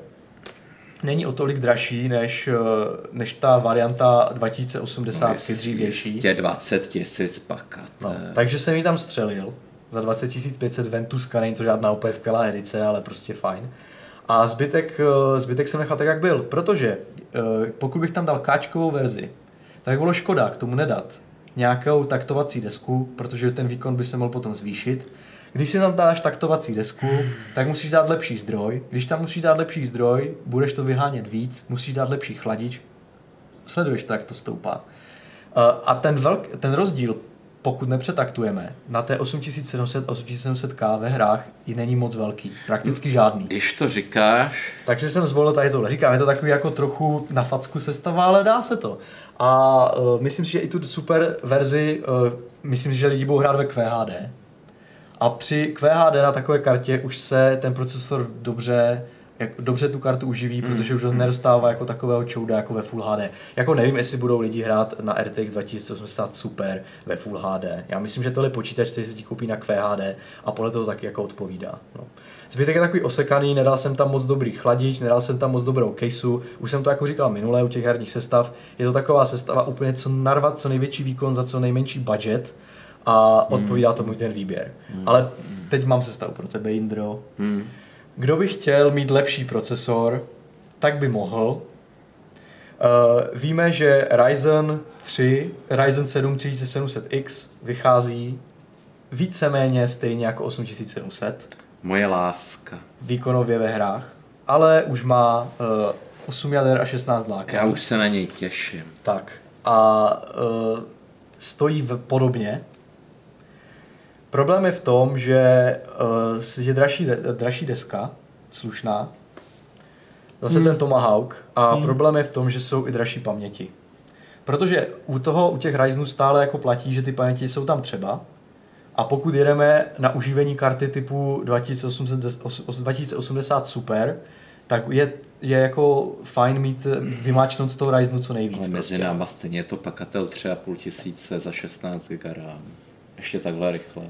Speaker 1: není o tolik dražší než, eh, než ta varianta 2080 no, dřívější.
Speaker 2: 20 tisíc pakat.
Speaker 1: No, takže jsem ji tam střelil za 20 500 Ventuska, není to žádná úplně skvělá edice, ale prostě fajn. A zbytek, eh, zbytek jsem nechal tak, jak byl, protože eh, pokud bych tam dal káčkovou verzi, tak bylo škoda k tomu nedat nějakou taktovací desku, protože ten výkon by se mohl potom zvýšit. Když si tam dáš taktovací desku, tak musíš dát lepší zdroj. Když tam musíš dát lepší zdroj, budeš to vyhánět víc, musíš dát lepší chladič. Sleduješ to, jak to stoupá. Eh, a ten, velk, ten rozdíl pokud nepřetaktujeme, na té 8700 8700K ve hrách i není moc velký. Prakticky žádný.
Speaker 2: Když to říkáš...
Speaker 1: Takže jsem zvolil tady tohle. Říkám, je to takový jako trochu na facku sestava, ale dá se to. A uh, myslím si, že i tu super verzi, uh, myslím si, že lidi budou hrát ve QHD. A při QHD na takové kartě už se ten procesor dobře jak dobře tu kartu uživí, mm. protože už ho nedostává jako takového čouda jako ve Full HD. Jako nevím, jestli budou lidi hrát na RTX 2080 super ve Full HD. Já myslím, že tohle počítač, který se ti koupí na QHD a podle toho taky jako odpovídá. No. Zbytek je takový osekaný, nedal jsem tam moc dobrý chladič, nedal jsem tam moc dobrou caseu, už jsem to jako říkal minule u těch herních sestav, je to taková sestava úplně co narvat, co největší výkon za co nejmenší budget a odpovídá tomu ten výběr. Hmm. Ale teď mám sestavu pro tebe, Indro. Hmm. Kdo by chtěl mít lepší procesor, tak by mohl. Uh, víme, že Ryzen 3, Ryzen 7 3700X vychází víceméně stejně jako 8700.
Speaker 2: Moje láska.
Speaker 1: Výkonově ve hrách, ale už má uh, 8 jader a 16 láken.
Speaker 2: Já už se na něj těším.
Speaker 1: Tak. A uh, stojí v, podobně, Problém je v tom, že uh, je dražší, dražší deska, slušná, zase hmm. ten Tomahawk a hmm. problém je v tom, že jsou i dražší paměti. Protože u toho, u těch Ryzenů stále jako platí, že ty paměti jsou tam třeba, a pokud jedeme na užívání karty typu 2080 Super, tak je, je jako fajn mít, vymáčnout z toho Ryzenu co nejvíc. Ale
Speaker 2: mezi prostě. náma stejně je to pakatel 3,5 tisíce za 16 GB ještě takhle rychle.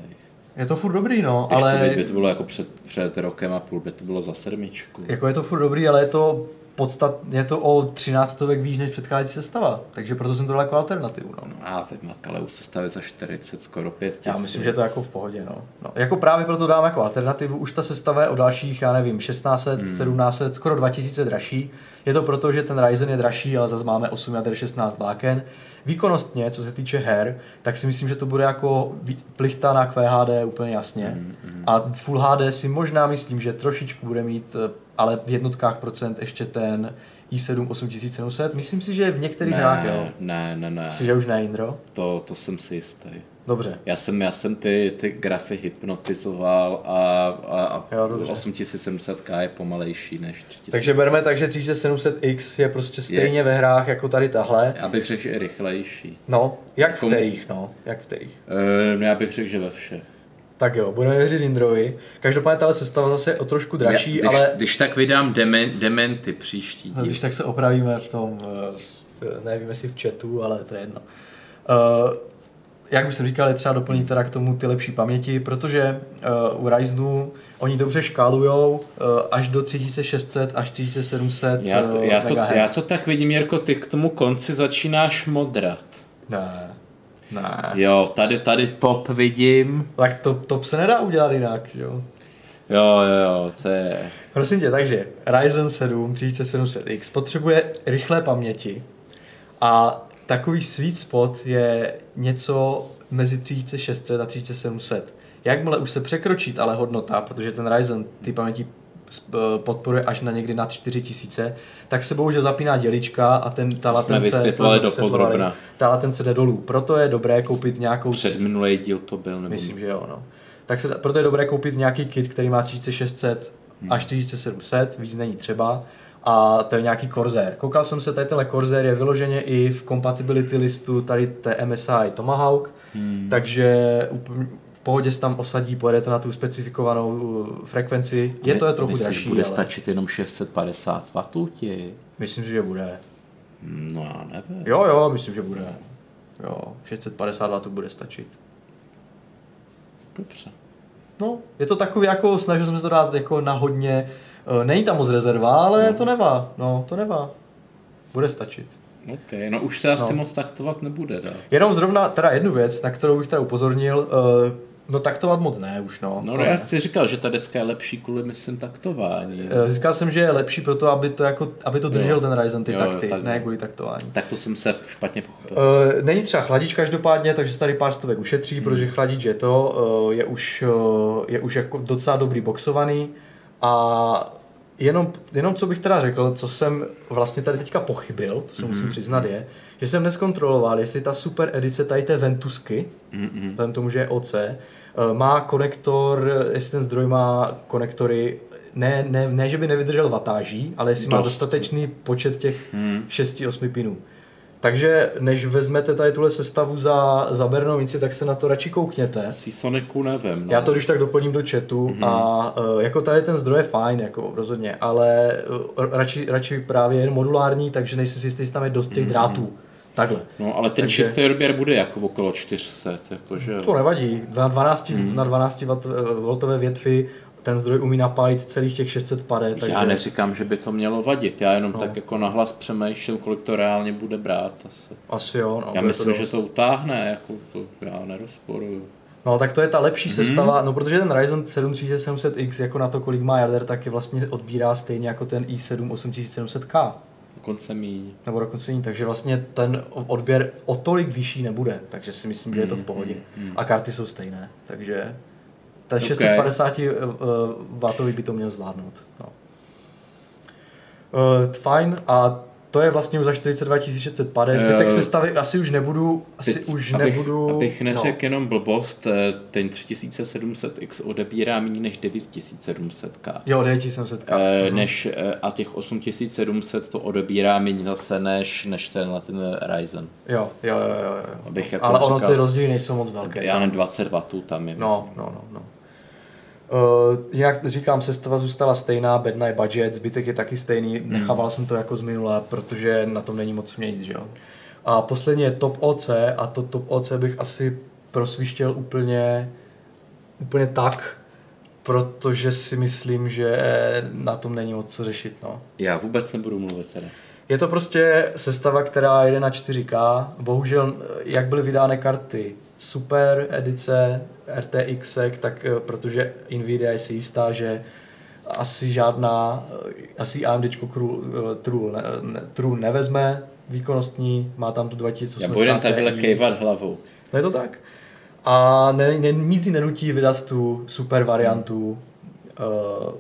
Speaker 1: Je to furt dobrý, no, ještě ale...
Speaker 2: by to bylo jako před, před rokem a půl, by to bylo za sedmičku.
Speaker 1: Jako je to furt dobrý, ale je to podstat, je to o 13 stovek výš než předcházející sestava, takže proto jsem to dal jako alternativu. No.
Speaker 2: no a vím, ale už sestavy za 40, skoro 5
Speaker 1: tisíc. Já myslím, že to je jako v pohodě. No. no. Jako právě proto dám jako alternativu, už ta sestava je o dalších, já nevím, 1600, hmm. 1700, skoro 2000 dražší. Je to proto, že ten Ryzen je dražší, ale zase máme 8 jader 16 vláken. Výkonnostně, co se týče her, tak si myslím, že to bude jako plichta na QHD úplně jasně. Hmm, hmm. A Full HD si možná myslím, že trošičku bude mít eh, ale v jednotkách procent ještě ten i7 8700. Myslím si, že v některých hrách, jo.
Speaker 2: Ne, ne, ne.
Speaker 1: Myslíš, že už ne, Indro?
Speaker 2: To, to jsem si jistý.
Speaker 1: Dobře.
Speaker 2: Já jsem, já jsem ty, ty grafy hypnotizoval a, a, a 8700K je pomalejší než 3000.
Speaker 1: Takže bereme tak, že 3700X je prostě stejně je. ve hrách jako tady tahle.
Speaker 2: Já bych řekl, že je rychlejší.
Speaker 1: No, jak jako, v kterých, no, jak v kterých?
Speaker 2: Uh, já bych řekl, že ve všech.
Speaker 1: Tak jo, budeme věřit Indrovi. Každopádně tahle sestava zase o trošku dražší,
Speaker 2: když,
Speaker 1: ale...
Speaker 2: Když tak vydám demen, dementy příští
Speaker 1: díl. Když tak se opravíme v tom, eh, nevím jestli v chatu, ale to je jedno. Uh, jak už jsem říkal, je třeba doplnit teda k tomu ty lepší paměti, protože uh, u Ryzenu oni dobře škálujou uh, až do 3600 až 3700
Speaker 2: já to, já, to, já to tak vidím, Jirko, ty k tomu konci začínáš modrat.
Speaker 1: Ne. Ne.
Speaker 2: Jo, tady, tady top vidím.
Speaker 1: Tak top, top se nedá udělat jinak, jo.
Speaker 2: Jo, jo, jo, to je...
Speaker 1: Prosím tě, takže Ryzen 7 3700X potřebuje rychlé paměti a takový sweet spot je něco mezi 3600 a 3700. Jakmile už se překročí ale hodnota, protože ten Ryzen ty paměti podporuje až na někdy nad 4000, tak se bohužel zapíná dělička a ten, ta latence,
Speaker 2: vysvětlovali do podrobna.
Speaker 1: ta latence jde dolů. Proto je dobré koupit nějakou...
Speaker 2: Před minulý díl to byl. Nebo...
Speaker 1: Myslím, že jo. No. Tak se, proto je dobré koupit nějaký kit, který má 3600 hmm. až 4700, víc není třeba a to je nějaký Corsair. Koukal jsem se, tady tenhle Corsair je vyloženě i v compatibility listu tady té MSI Tomahawk, hmm. takže pohodě se tam osadí, pojede to na tu specifikovanou uh, frekvenci. Je to je trochu Myslíš, dražší.
Speaker 2: bude ale... stačit jenom 650 W ti?
Speaker 1: Myslím, že bude.
Speaker 2: No já nevím.
Speaker 1: Jo, jo, myslím, že bude. Jo, 650 W bude stačit.
Speaker 2: Dobře.
Speaker 1: No, je to takový jako, snažil jsem se to dát jako na hodně Eh, není tam moc rezerva, ale no. to nevá. No, to nevá. Bude stačit.
Speaker 2: OK, no už se asi no. moc taktovat nebude, da.
Speaker 1: Jenom zrovna teda jednu věc, na kterou bych teda upozornil, uh, no taktovat moc ne už, no.
Speaker 2: No, no já si říkal, že ta deska je lepší kvůli, myslím, taktování.
Speaker 1: Uh, říkal jsem, že je lepší proto, aby to, jako, aby to držel jo. ten Ryzen, ty jo, takty, tak, ne kvůli taktování.
Speaker 2: Tak to jsem se špatně pochopil.
Speaker 1: Uh, není třeba chladič každopádně, takže se tady pár stovek ušetří, hmm. protože chladič je to, uh, je už, uh, je už jako docela dobrý boxovaný a jenom, jenom co bych teda řekl, co jsem vlastně tady teďka pochybil, to se mm-hmm. musím přiznat je, že jsem neskontroloval, jestli ta super edice tady té Ventusky, mm-hmm. vzhledem tomu, že je OC, eh, má konektor, jestli ten zdroj má konektory, ne, ne, ne že by nevydržel vatáží, ale jestli Dost. má dostatečný počet těch mm. 6-8 pinů. Takže než vezmete tady tuhle sestavu za, za Bernovici, tak se na to radši koukněte.
Speaker 2: Si Soniku nevím.
Speaker 1: No. Já to když tak doplním do chatu mm-hmm. a uh, jako tady ten zdroj je fajn, jako rozhodně, ale uh, radši, radši právě jen modulární, takže nejsem si jistý, jestli tam je dost těch mm-hmm. drátů. Takhle.
Speaker 2: No, ale ten Takže... čistý odběr bude jako okolo 400, jakože...
Speaker 1: To nevadí. Na 12, mm. na 12 V větvi ten zdroj umí napálit celých těch 600 pade.
Speaker 2: Takže... Já neříkám, že by to mělo vadit, já jenom no. tak jako nahlas přemýšlím, kolik to reálně bude brát. Asi,
Speaker 1: asi jo. No,
Speaker 2: já myslím, to že to utáhne, jako to já nerozporuju.
Speaker 1: No tak to je ta lepší hmm. sestava, no protože ten Ryzen 7 3700X jako na to, kolik má jader, tak je vlastně odbírá stejně jako ten i7 8700K.
Speaker 2: Dokonce míň.
Speaker 1: Nebo dokonce míň, takže vlastně ten odběr o tolik vyšší nebude, takže si myslím, že je to v hmm, pohodě. Hmm. A karty jsou stejné, takže ten okay. 650 W by to měl zvládnout. No. Uh, fajn a to je vlastně už za 42 650. Zbytek se stavy asi už nebudu, asi teď, už
Speaker 2: abych,
Speaker 1: nebudu...
Speaker 2: Abych neřekl no. jenom blbost, eh, ten 3700X odebírá méně než 9700K.
Speaker 1: Jo, 9700K.
Speaker 2: E, než, a těch 8700 to odebírá méně zase než, než ten, ten Ryzen.
Speaker 1: Jo, jo, jo, jo. jo. Abych jako Ale ono říkal, ty rozdíly nejsou moc velké.
Speaker 2: Já nevím, 20 W tam je.
Speaker 1: No, no, no, no. Uh, jinak říkám, sestava zůstala stejná, bedna je budget, zbytek je taky stejný, hmm. nechával jsem to jako z minula, protože na tom není moc měnit, že jo. A posledně je Top OC a to Top OC bych asi prosvištěl úplně, úplně tak, protože si myslím, že na tom není moc co řešit, no.
Speaker 2: Já vůbec nebudu mluvit teda.
Speaker 1: Je to prostě sestava, která jede na 4K. Bohužel, jak byly vydány karty super edice RTX, tak eh, protože Nvidia je si jistá, že asi žádná, eh, asi AMD eh, True, ne, ne, True nevezme výkonnostní, má tam tu 2080 Já
Speaker 2: budem tady kejvat hlavou.
Speaker 1: No je to tak. A ne, ne, nic ji nenutí vydat tu super variantu. Hmm.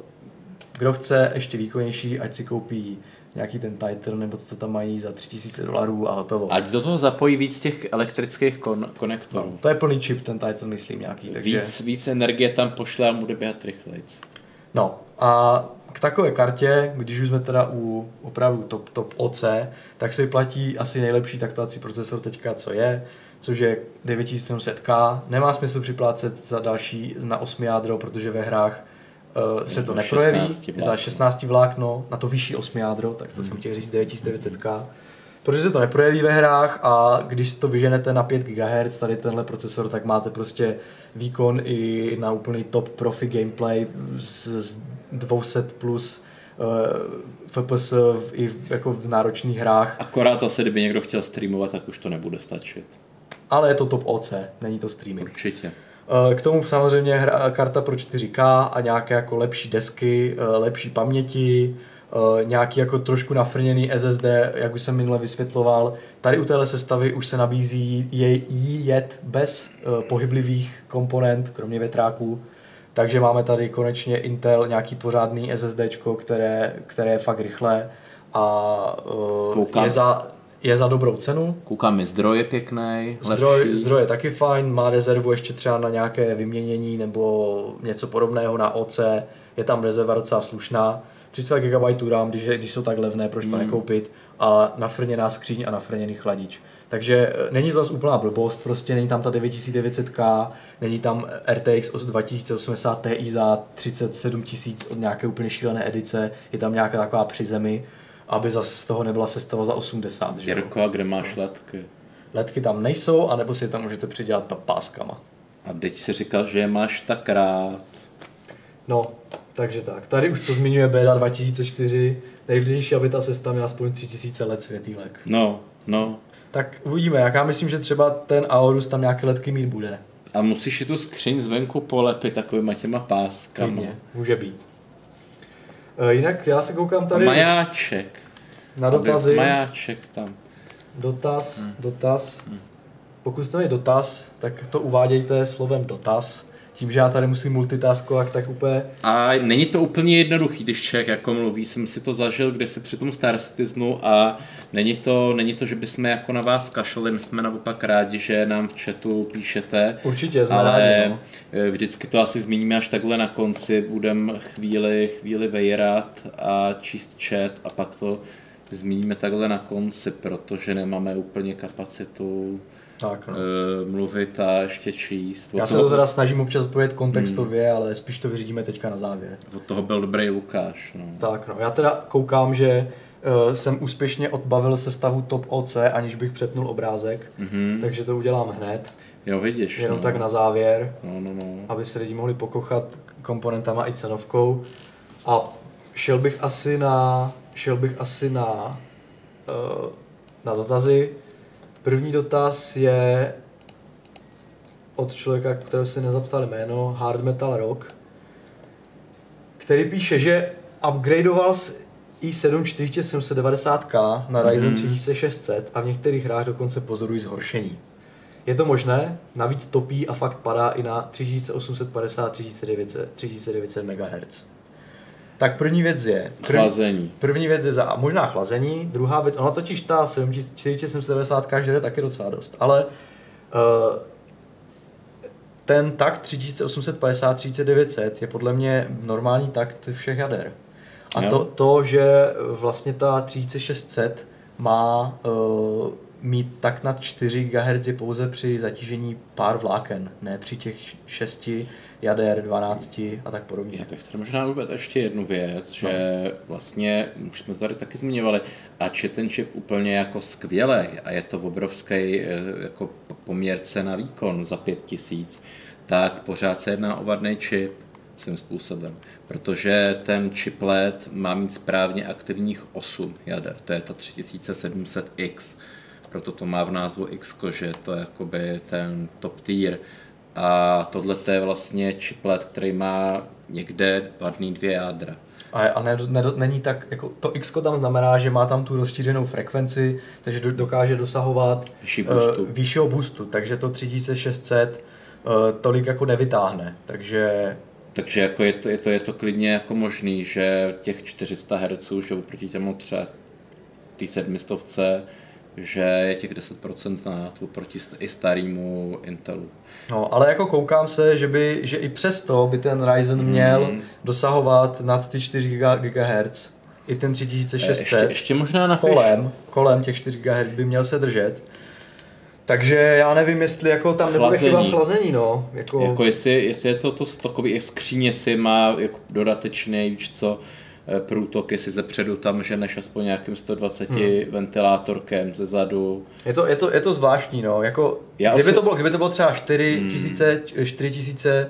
Speaker 1: Kdo chce ještě výkonnější, ať si koupí nějaký ten title, nebo co to tam mají za 3000 dolarů a hotovo.
Speaker 2: Ať do toho zapojí víc těch elektrických kon- konektorů. No,
Speaker 1: to je plný čip, ten title, myslím, nějaký.
Speaker 2: Takže... Víc, víc energie tam pošle a bude běhat rychleji.
Speaker 1: No a k takové kartě, když už jsme teda u opravdu top, top OC, tak se vyplatí asi nejlepší taktovací procesor teďka, co je, což je 9700K. Nemá smysl připlácet za další na 8 jádro, protože ve hrách se to neprojeví 16 za 16 vlákno na to vyšší 8 jádro, tak to hmm. jsem chtěl říct 9900K. Protože se to neprojeví ve hrách a když to vyženete na 5 GHz, tady tenhle procesor, tak máte prostě výkon i na úplný top profi gameplay s, s 200 plus uh, FPS i v, jako v náročných hrách.
Speaker 2: Akorát zase, kdyby někdo chtěl streamovat, tak už to nebude stačit.
Speaker 1: Ale je to top OC, není to streaming.
Speaker 2: Určitě.
Speaker 1: Eh, k tomu samozřejmě hra, karta pro 4K a nějaké jako lepší desky, eh, lepší paměti, eh, nějaký jako trošku nafrněný SSD, jak už jsem minule vysvětloval. Tady u téhle sestavy už se nabízí jí jet bez pohyblivých komponent, kromě větráků. Takže máme tady konečně Intel nějaký pořádný SSD, které, které je fakt rychlé a Koukám. je za je za dobrou cenu.
Speaker 2: Koukám mi, zdroj je pěkný,
Speaker 1: zdroj, zdroj je taky fajn, má rezervu ještě třeba na nějaké vyměnění nebo něco podobného na OC, je tam rezerva docela slušná. 30 GB RAM, když, když jsou tak levné, proč to hmm. nekoupit a nafrněná skříň a nafrněný chladič. Takže e, není to zase úplná blbost, prostě není tam ta 9900K, není tam RTX 2080 Ti za 37 000 od nějaké úplně šílené edice, je tam nějaká taková při zemi, aby zase z toho nebyla sestava za 80.
Speaker 2: Že Jirko, a kde máš letky?
Speaker 1: Letky tam nejsou, anebo si je tam můžete přidělat páskama.
Speaker 2: A teď si říkal, že je máš tak rád.
Speaker 1: No, takže tak. Tady už to zmiňuje Beta 2004. Nejdůležitější, aby ta sestava měla aspoň 3000 let světýlek.
Speaker 2: No, no.
Speaker 1: Tak uvidíme, jak já myslím, že třeba ten Aorus tam nějaké letky mít bude.
Speaker 2: A musíš si tu skříň zvenku polepit takovýma těma páskama.
Speaker 1: Klidně, může být. Eh, jinak já se koukám tady...
Speaker 2: Majáček.
Speaker 1: Na dotazy.
Speaker 2: Majáček tam.
Speaker 1: Dotaz, hmm. dotaz. Hmm. Pokud jste měli dotaz, tak to uvádějte slovem dotaz. Tím, že já tady musím multitaskovat, tak úplně...
Speaker 2: A není to úplně jednoduchý, když člověk jako mluví, jsem si to zažil, kde se při tom Star Citizenu a není to, není to, že bychom jako na vás kašlali, my jsme naopak rádi, že nám v chatu píšete.
Speaker 1: Určitě, jsme
Speaker 2: ale
Speaker 1: rádi, no.
Speaker 2: vždycky to asi zmíníme až takhle na konci, budeme chvíli, chvíli vejrat a číst chat a pak to zmíníme takhle na konci, protože nemáme úplně kapacitu
Speaker 1: tak, no.
Speaker 2: uh, mluvit a ještě číst.
Speaker 1: Já se to teda snažím občas odpovědět kontextově, hmm. ale spíš to vyřídíme teďka na závěr.
Speaker 2: Od toho byl dobrý Lukáš. No.
Speaker 1: Tak no, já teda koukám, že uh, jsem úspěšně odbavil se stavu top OC, aniž bych přepnul obrázek, mm-hmm. takže to udělám hned.
Speaker 2: Jo, vidíš.
Speaker 1: Jenom
Speaker 2: no.
Speaker 1: tak na závěr,
Speaker 2: no, no, no.
Speaker 1: aby se lidi mohli pokochat komponentama i cenovkou. A šel bych asi na, šel bych asi na, uh, na dotazy. První dotaz je od člověka, kterého si nezapsal jméno, Hard Metal Rock, který píše, že upgradeoval z i7 4790K na Ryzen mm. 3600 a v některých hrách dokonce pozorují zhoršení. Je to možné, navíc topí a fakt padá i na 3850 3900, 3900 MHz. Tak první věc je...
Speaker 2: První, chlazení.
Speaker 1: První věc je za, možná chlazení, druhá věc, ona totiž ta 4790 žere taky docela dost, ale uh, ten takt 3850-3900 je podle mě normální takt všech jader. A to, to, že vlastně ta 3600 má uh, mít tak nad 4 GHz pouze při zatížení pár vláken, ne při těch 6 jader, 12 a tak podobně.
Speaker 2: Já bych tady možná uvedl ještě jednu věc, že no. vlastně, už jsme to tady taky zmiňovali, ač je ten čip úplně jako skvělý a je to obrovský eh, jako poměr cena výkon za 5000, tak pořád se jedná o vadný čip svým způsobem, protože ten chiplet má mít správně aktivních 8 jader, to je ta 3700X, proto to má v názvu X, že to je jakoby ten top tier. A tohle je vlastně chiplet, který má někde vadný dvě jádra.
Speaker 1: A, a ne, ne, není tak, jako to X tam znamená, že má tam tu rozšířenou frekvenci, takže do, dokáže dosahovat
Speaker 2: Vyšší boostu.
Speaker 1: Uh, výššího boostu, takže to 3600 uh, eh, tolik jako nevytáhne, takže...
Speaker 2: Takže jako je, to, je, to, je to klidně jako možný, že těch 400 Hz, že oproti těmu třeba ty sedmistovce, že je těch 10% znát oproti i starému Intelu.
Speaker 1: No, ale jako koukám se, že, by, že i přesto by ten Ryzen mm. měl dosahovat nad ty 4 GHz. I ten 3600. Ještě,
Speaker 2: ještě možná napiš.
Speaker 1: Kolem, kolem těch 4 GHz by měl se držet. Takže já nevím, jestli jako tam nebude chyba chlazení, no.
Speaker 2: Jako... jako jestli, jestli je to to stokový, jak skříně si má jako dodatečný, víš co, Eh, průtok, jestli ze předu tam ženeš aspoň nějakým 120 hmm. ventilátorkem ze zadu.
Speaker 1: Je to, je to, je to zvláštní, no. Jako, Já kdyby, osi... to bylo, kdyby to bylo třeba 4000, hmm. 4000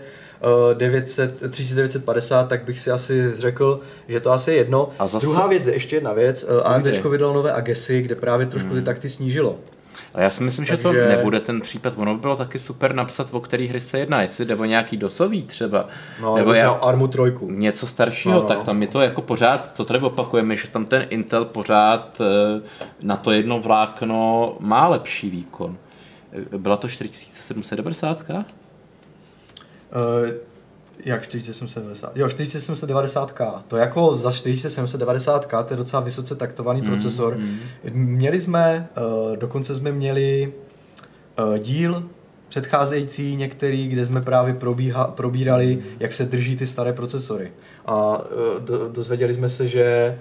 Speaker 1: 900, 3950, tak bych si asi řekl, že to asi je jedno. A zase... Druhá věc je ještě jedna věc. Eh, AMD vydal nové Agesy, kde právě trošku hmm. ty takty snížilo.
Speaker 2: Ale já si myslím, Takže... že to nebude ten případ. Ono by bylo taky super napsat, o který hry se jedná. Jestli jde o nějaký dosový třeba.
Speaker 1: No, nebo já, Armu trojku.
Speaker 2: Něco staršího, no, no. tak tam je to jako pořád, to tady opakujeme, že tam ten Intel pořád eh, na to jedno vlákno má lepší výkon. Eh, byla to 4790? Uh,
Speaker 1: jak 4790? Jo, 4790K. To jako za 4790K, to je docela vysoce taktovaný mm, procesor. Mm. Měli jsme, uh, dokonce jsme měli uh, díl předcházející některý, kde jsme právě probíha, probírali, mm. jak se drží ty staré procesory. A uh, do, dozvěděli jsme se, že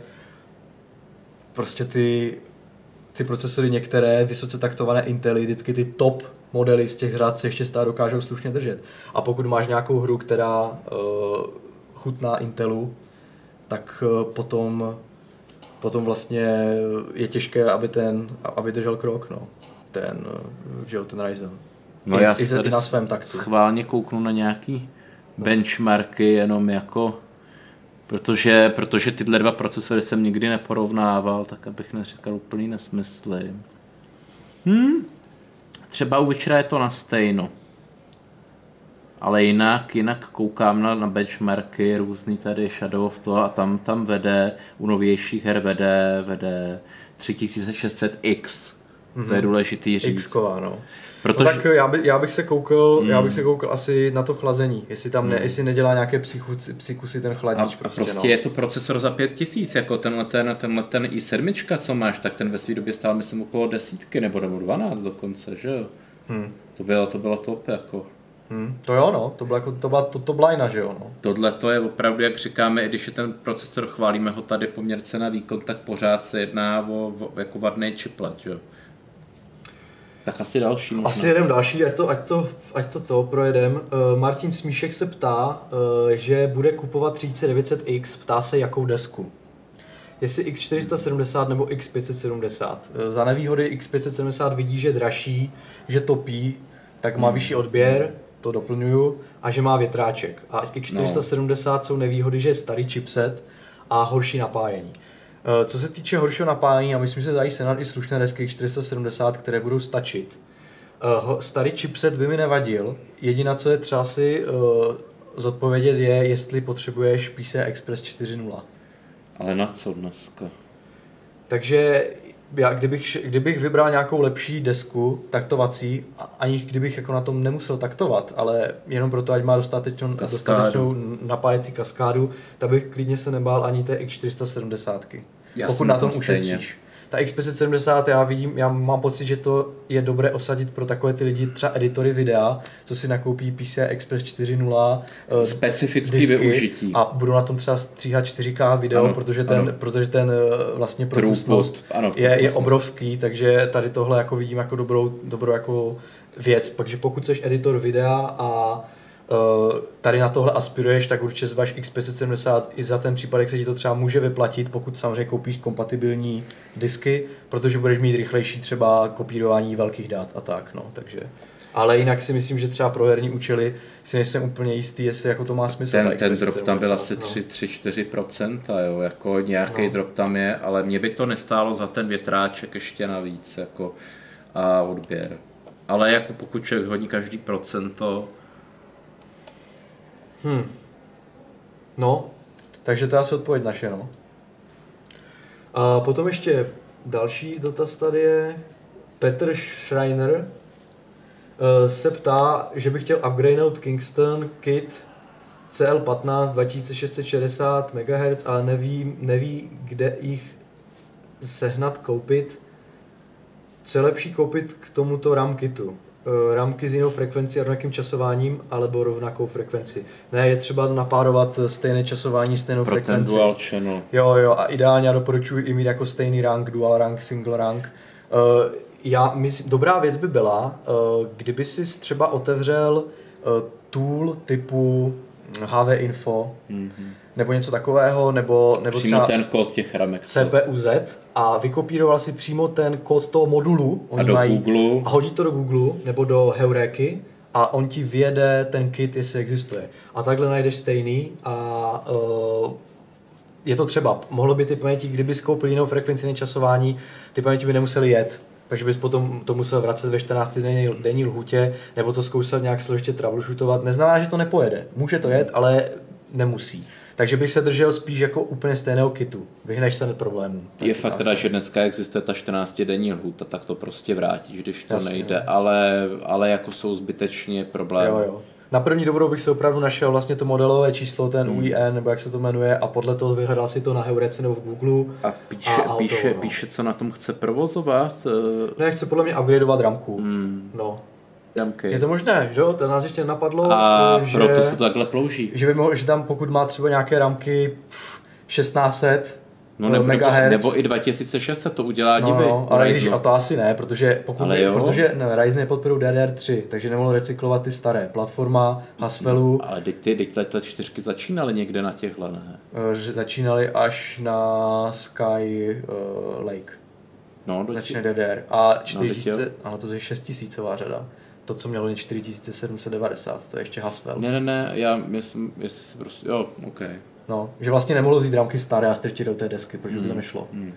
Speaker 1: prostě ty, ty procesory některé vysoce taktované Intely, vždycky ty top modely z těch řad se ještě stále dokážou slušně držet. A pokud máš nějakou hru, která uh, chutná Intelu, tak uh, potom, potom vlastně je těžké, aby ten, aby držel krok, no. Ten, uh, že jo, ten Ryzen.
Speaker 2: No I, já i, i na svém taktu. schválně kouknu na nějaký benchmarky jenom jako protože, protože tyhle dva procesory jsem nikdy neporovnával, tak abych neříkal úplný nesmysly. Hmm, třeba u Witchera je to na stejno. Ale jinak, jinak koukám na, na benchmarky, různý tady Shadow of to a tam, tam vede, u novějších her vede, vede 3600X Mm-hmm. To je důležitý říct.
Speaker 1: x no. Protože... No tak já, by, já, bych se koukal, mm. já bych se koukal asi na to chlazení, jestli tam ne, mm. jestli nedělá nějaké psychusy, psychusy ten chladič.
Speaker 2: A prostě, prostě no. je to procesor za 5000, jako tenhle ten, tenhle ten i7, co máš, tak ten ve své době stál myslím okolo desítky nebo nebo 12 dokonce, že jo? Mm. To bylo, to bylo top, jako.
Speaker 1: Hmm, to jo, no, to byla, jako, to byla to, to blajna, že jo, no.
Speaker 2: Tohle to je opravdu, jak říkáme, i když je ten procesor, chválíme ho tady poměrce na výkon, tak pořád se jedná o, o jako vadný chiplet, že jo. Tak asi další.
Speaker 1: Možná. Asi jeden další, ať to, ať to, ať to, to projedem. Uh, Martin Smíšek se ptá, uh, že bude kupovat 3900X, ptá se jakou desku. Jestli X470 nebo X570. Uh, za nevýhody X570 vidí, že dražší, že topí, tak má hmm. vyšší odběr, to doplňuju, a že má větráček. A X470 no. jsou nevýhody, že je starý chipset a horší napájení. Eh, co se týče horšího napájení, a myslím, že se dají senat i slušné desky 470, které budou stačit. Eh, starý chipset by mi nevadil. Jediná, co je třeba si eh, zodpovědět, je, jestli potřebuješ PCI Express 4.0.
Speaker 2: Ale na co dneska?
Speaker 1: Takže já, kdybych, kdybych vybral nějakou lepší desku taktovací, ani kdybych jako na tom nemusel taktovat, ale jenom proto, ať má dostatečnou, dostatečnou napájecí kaskádu, tak bych klidně se nebál ani té X470. Já pokud na tom ušetříš ta X570, já vidím, já mám pocit, že to je dobré osadit pro takové ty lidi, třeba editory videa, co si nakoupí PCI Express 4.0
Speaker 2: uh, specifický využití.
Speaker 1: A budou na tom třeba stříhat 4K video, ano, protože ten, ano. protože ten uh, vlastně propustnost ano, je, je obrovský, takže tady tohle jako vidím jako dobrou, dobrou jako věc. Takže pokud jsi editor videa a Eh, tady na tohle aspiruješ, tak určitě zvaž X570 i za ten případek se ti to třeba může vyplatit, pokud samozřejmě koupíš kompatibilní disky, protože budeš mít rychlejší třeba kopírování velkých dat a tak, no, takže. Ale jinak si myslím, že třeba pro herní účely si nejsem úplně jistý, jestli jako to má smysl.
Speaker 2: Ten, ten drop tam byl asi 3-4%, jo, jako nějaký no. drop tam je, ale mě by to nestálo za ten větráček ještě navíc, jako a odběr. Ale jako pokud člověk hodí každý procento,
Speaker 1: Hmm. No, takže to je asi odpověď naše, no. A potom ještě další dotaz tady je Petr Schreiner uh, se ptá, že by chtěl upgradenout Kingston kit CL15 2660 MHz, ale neví, neví, kde jich sehnat, koupit. Co je lepší koupit k tomuto RAM kitu? Eh, ramky s jinou frekvencí a rovnakým časováním, alebo rovnakou frekvenci. Ne, je třeba napárovat stejné časování, stejnou
Speaker 2: Pro
Speaker 1: frekvenci.
Speaker 2: Ten dual channel.
Speaker 1: Jo, jo, a ideálně já doporučuji i mít jako stejný rank, dual rank, single rank. Uh, já myslím, dobrá věc by byla, uh, kdyby si třeba otevřel uh, tool typu HV Info, mm-hmm nebo něco takového, nebo, nebo
Speaker 2: přímo třeba ten kód těch ramek.
Speaker 1: CPUZ a vykopíroval si přímo ten kód toho modulu.
Speaker 2: Oni a do mají, Google.
Speaker 1: A hodí to do Google nebo do Heuréky a on ti vyjede ten kit, jestli existuje. A takhle najdeš stejný a uh, je to třeba, mohlo by ty paměti, kdyby skoupil jinou frekvenci nečasování, ty paměti by nemuseli jet, takže bys potom to musel vracet ve 14 denní, denní lhutě, nebo to zkoušel nějak složitě troubleshootovat. Neznamená, že to nepojede. Může to jet, ale nemusí. Takže bych se držel spíš jako úplně stejného kitu. Vyhneš se problémů.
Speaker 2: Je fakt teda, že dneska existuje ta 14 denní lhůta, tak to prostě vrátíš, když to Jasně, nejde, ale, ale jako jsou zbytečně problémy. Jo, jo.
Speaker 1: Na první dobrou bych se opravdu našel vlastně to modelové číslo, ten hmm. UIN, nebo jak se to jmenuje, a podle toho vyhledal si to na Heurece nebo v Google.
Speaker 2: A píše, a píše, no. píše, co na tom chce provozovat?
Speaker 1: Ne, chce podle mě upgradeovat ramku. Hmm. No,
Speaker 2: jamky.
Speaker 1: Je to možné, že jo? To nás ještě napadlo.
Speaker 2: A že, proto se to takhle plouží.
Speaker 1: Že by mohl, že tam pokud má třeba nějaké ramky 1600,
Speaker 2: No nebo, nebo, nebo i 2600 to udělá, no, dívej. No,
Speaker 1: ale když, a to asi ne, protože, pokud ale ne, protože ne, Ryzen nepodporují DDR3, takže nemohl recyklovat ty staré. Platforma Haswellu.
Speaker 2: No, ale teď ty, teď tyhle čtyřky začínaly někde na těchhle, ne?
Speaker 1: Že začínaly až na Sky uh, Lake.
Speaker 2: No,
Speaker 1: Začne DDR. A 4000, no, ano, to je 6000 řada to, co mělo jen 4790, to je ještě Haswell.
Speaker 2: Ne, ne, ne, já myslím, jestli si prostě, jo, OK.
Speaker 1: No, že vlastně nemohl vzít ramky staré a strčit do té desky, protože mm. by to hmm, nešlo. Mm.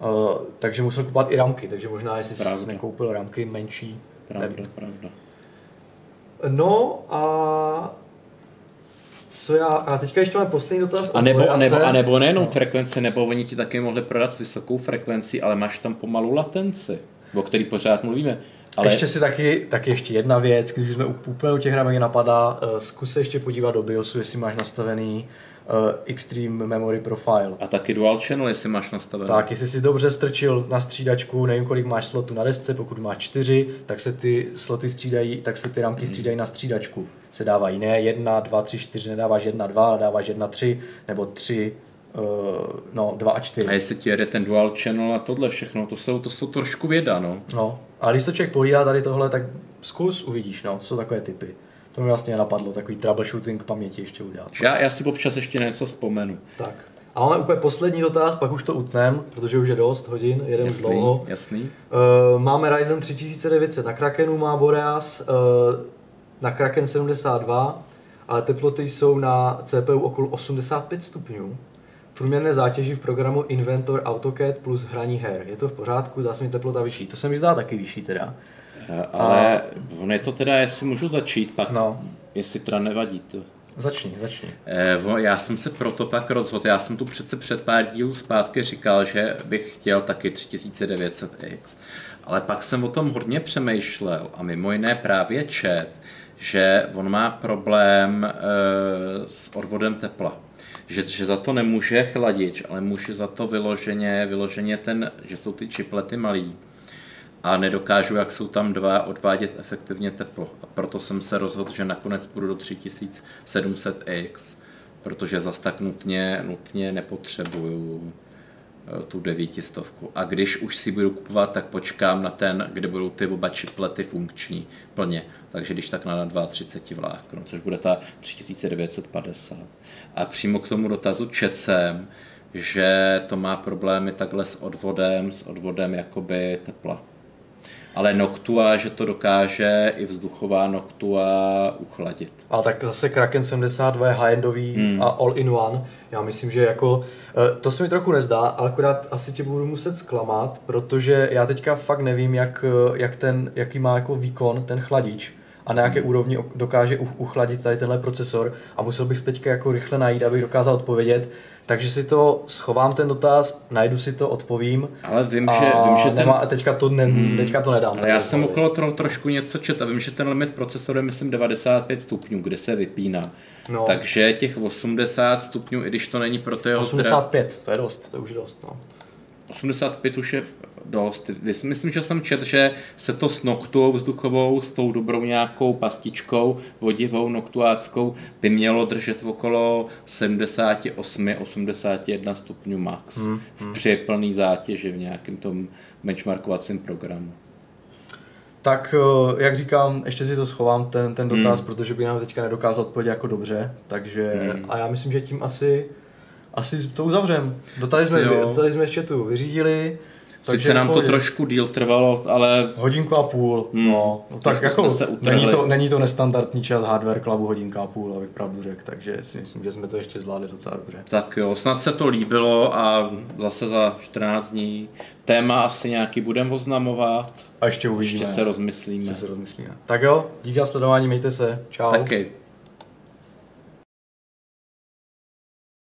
Speaker 1: Uh, takže musel kupovat i ramky, takže možná, jestli jsi nekoupil ramky menší.
Speaker 2: Pravda, nevím. pravda.
Speaker 1: No a co já, a teďka ještě máme poslední dotaz.
Speaker 2: A nebo, a nebo, a nebo nejenom no. frekvence, nebo oni ti taky mohli prodat s vysokou frekvencí, ale máš tam pomalou latenci. o který pořád mluvíme.
Speaker 1: Ale... Ještě si taky, taky ještě jedna věc, když jsme úplně u těch hra mě napadá, uh, zkus se ještě podívat do BIOSu, jestli máš nastavený uh, Extreme Memory Profile.
Speaker 2: A taky Dual Channel, jestli máš nastavený.
Speaker 1: Tak, jestli si dobře strčil na střídačku, nevím kolik máš slotů na desce, pokud máš čtyři, tak se ty sloty střídají, tak se ty rámky hmm. střídají na střídačku. Se dávají ne jedna, dva, tři, čtyři, nedáváš jedna, dva, ale dáváš jedna, tři, nebo tři, Uh, no, dva a čtyři.
Speaker 2: A jestli ti jede ten dual channel a tohle všechno, to jsou, to jsou trošku věda, no.
Speaker 1: No, a když to člověk pohlídá tady tohle, tak zkus, uvidíš, no, co jsou takové typy. To mi vlastně napadlo, takový troubleshooting paměti ještě udělat.
Speaker 2: Já, já si občas ještě něco vzpomenu.
Speaker 1: Tak. A máme úplně poslední dotaz, pak už to utnem, protože už je dost hodin, jeden jasný, dlouho.
Speaker 2: Jasný.
Speaker 1: Uh, máme Ryzen 3900, na Krakenu má Boreas, uh, na Kraken 72, ale teploty jsou na CPU okolo 85 stupňů. Průměrné zátěži v programu Inventor AutoCAD plus hraní her. Je to v pořádku, zase mi teplota vyšší. To se mi zdá taky vyšší teda.
Speaker 2: Eh, ale a... on je to teda, jestli můžu začít, pak no. jestli teda nevadí to.
Speaker 1: Začni, začni.
Speaker 2: Eh, já jsem se proto pak rozhodl, já jsem tu přece před pár dílů zpátky říkal, že bych chtěl taky 3900X, ale pak jsem o tom hodně přemýšlel a mimo jiné právě čet, že on má problém e, s odvodem tepla. Že, že za to nemůže chladič, ale může za to vyloženě, vyloženě ten, že jsou ty čiplety malý a nedokážu, jak jsou tam dva, odvádět efektivně teplo. A proto jsem se rozhodl, že nakonec půjdu do 3700X, protože zas tak nutně, nutně nepotřebuju tu devítistovku. A když už si budu kupovat, tak počkám na ten, kde budou ty oba čiplety funkční plně. Takže když tak na 230 vlákno, což bude ta 3950. A přímo k tomu dotazu čecem, že to má problémy takhle s odvodem, s odvodem jakoby tepla ale Noctua, že to dokáže i vzduchová Noctua uchladit.
Speaker 1: A tak zase Kraken 72 je high-endový hmm. a all-in-one. Já myslím, že jako, eh, to se mi trochu nezdá, ale akorát asi tě budu muset zklamat, protože já teďka fakt nevím, jak, eh, jak ten, jaký má jako výkon ten chladič a na jaké úrovni dokáže uchladit tady tenhle procesor a musel bych teďka jako rychle najít, abych dokázal odpovědět. Takže si to schovám ten dotaz, najdu si to, odpovím.
Speaker 2: Ale vím, že, vím, že ten...
Speaker 1: Nemá, teďka, to ne, hmm. teďka to nedám.
Speaker 2: Ale já jsem okolo tro, trošku něco čet a vím, že ten limit procesoru je myslím 95 stupňů, kde se vypíná. No. Takže těch 80 stupňů, i když to není pro jeho...
Speaker 1: 85, to je dost, to je už dost. No.
Speaker 2: 85 už je dost. Myslím, že jsem čet, že se to s noktuou vzduchovou, s tou dobrou nějakou pastičkou vodivou noktuáckou by mělo držet v okolo 78-81 stupňů max hmm, hmm. v při zátěži v nějakém tom benchmarkovacím programu.
Speaker 1: Tak eh, jak říkám, ještě si to schovám, ten, ten dotaz, hmm. protože by nám teďka nedokázal odpovědět jako dobře, takže hmm. a já myslím, že tím asi asi to uzavřem. Dotali jsme, dotali jsme ještě tu vyřídili,
Speaker 2: Sice nám to trošku díl trvalo, ale...
Speaker 1: Hodinku a půl, hmm. no. no tak jako se není, to, není to nestandardní čas Hardware Clubu hodinka a půl, abych pravdu řekl, takže si myslím, že jsme to ještě zvládli docela dobře.
Speaker 2: Tak jo, snad se to líbilo a zase za 14 dní téma asi nějaký budeme oznamovat.
Speaker 1: A ještě uvidíme.
Speaker 2: Ještě se rozmyslíme.
Speaker 1: Ještě se rozmyslíme. Tak jo, díky za sledování, mějte se. Čau.
Speaker 2: Taky.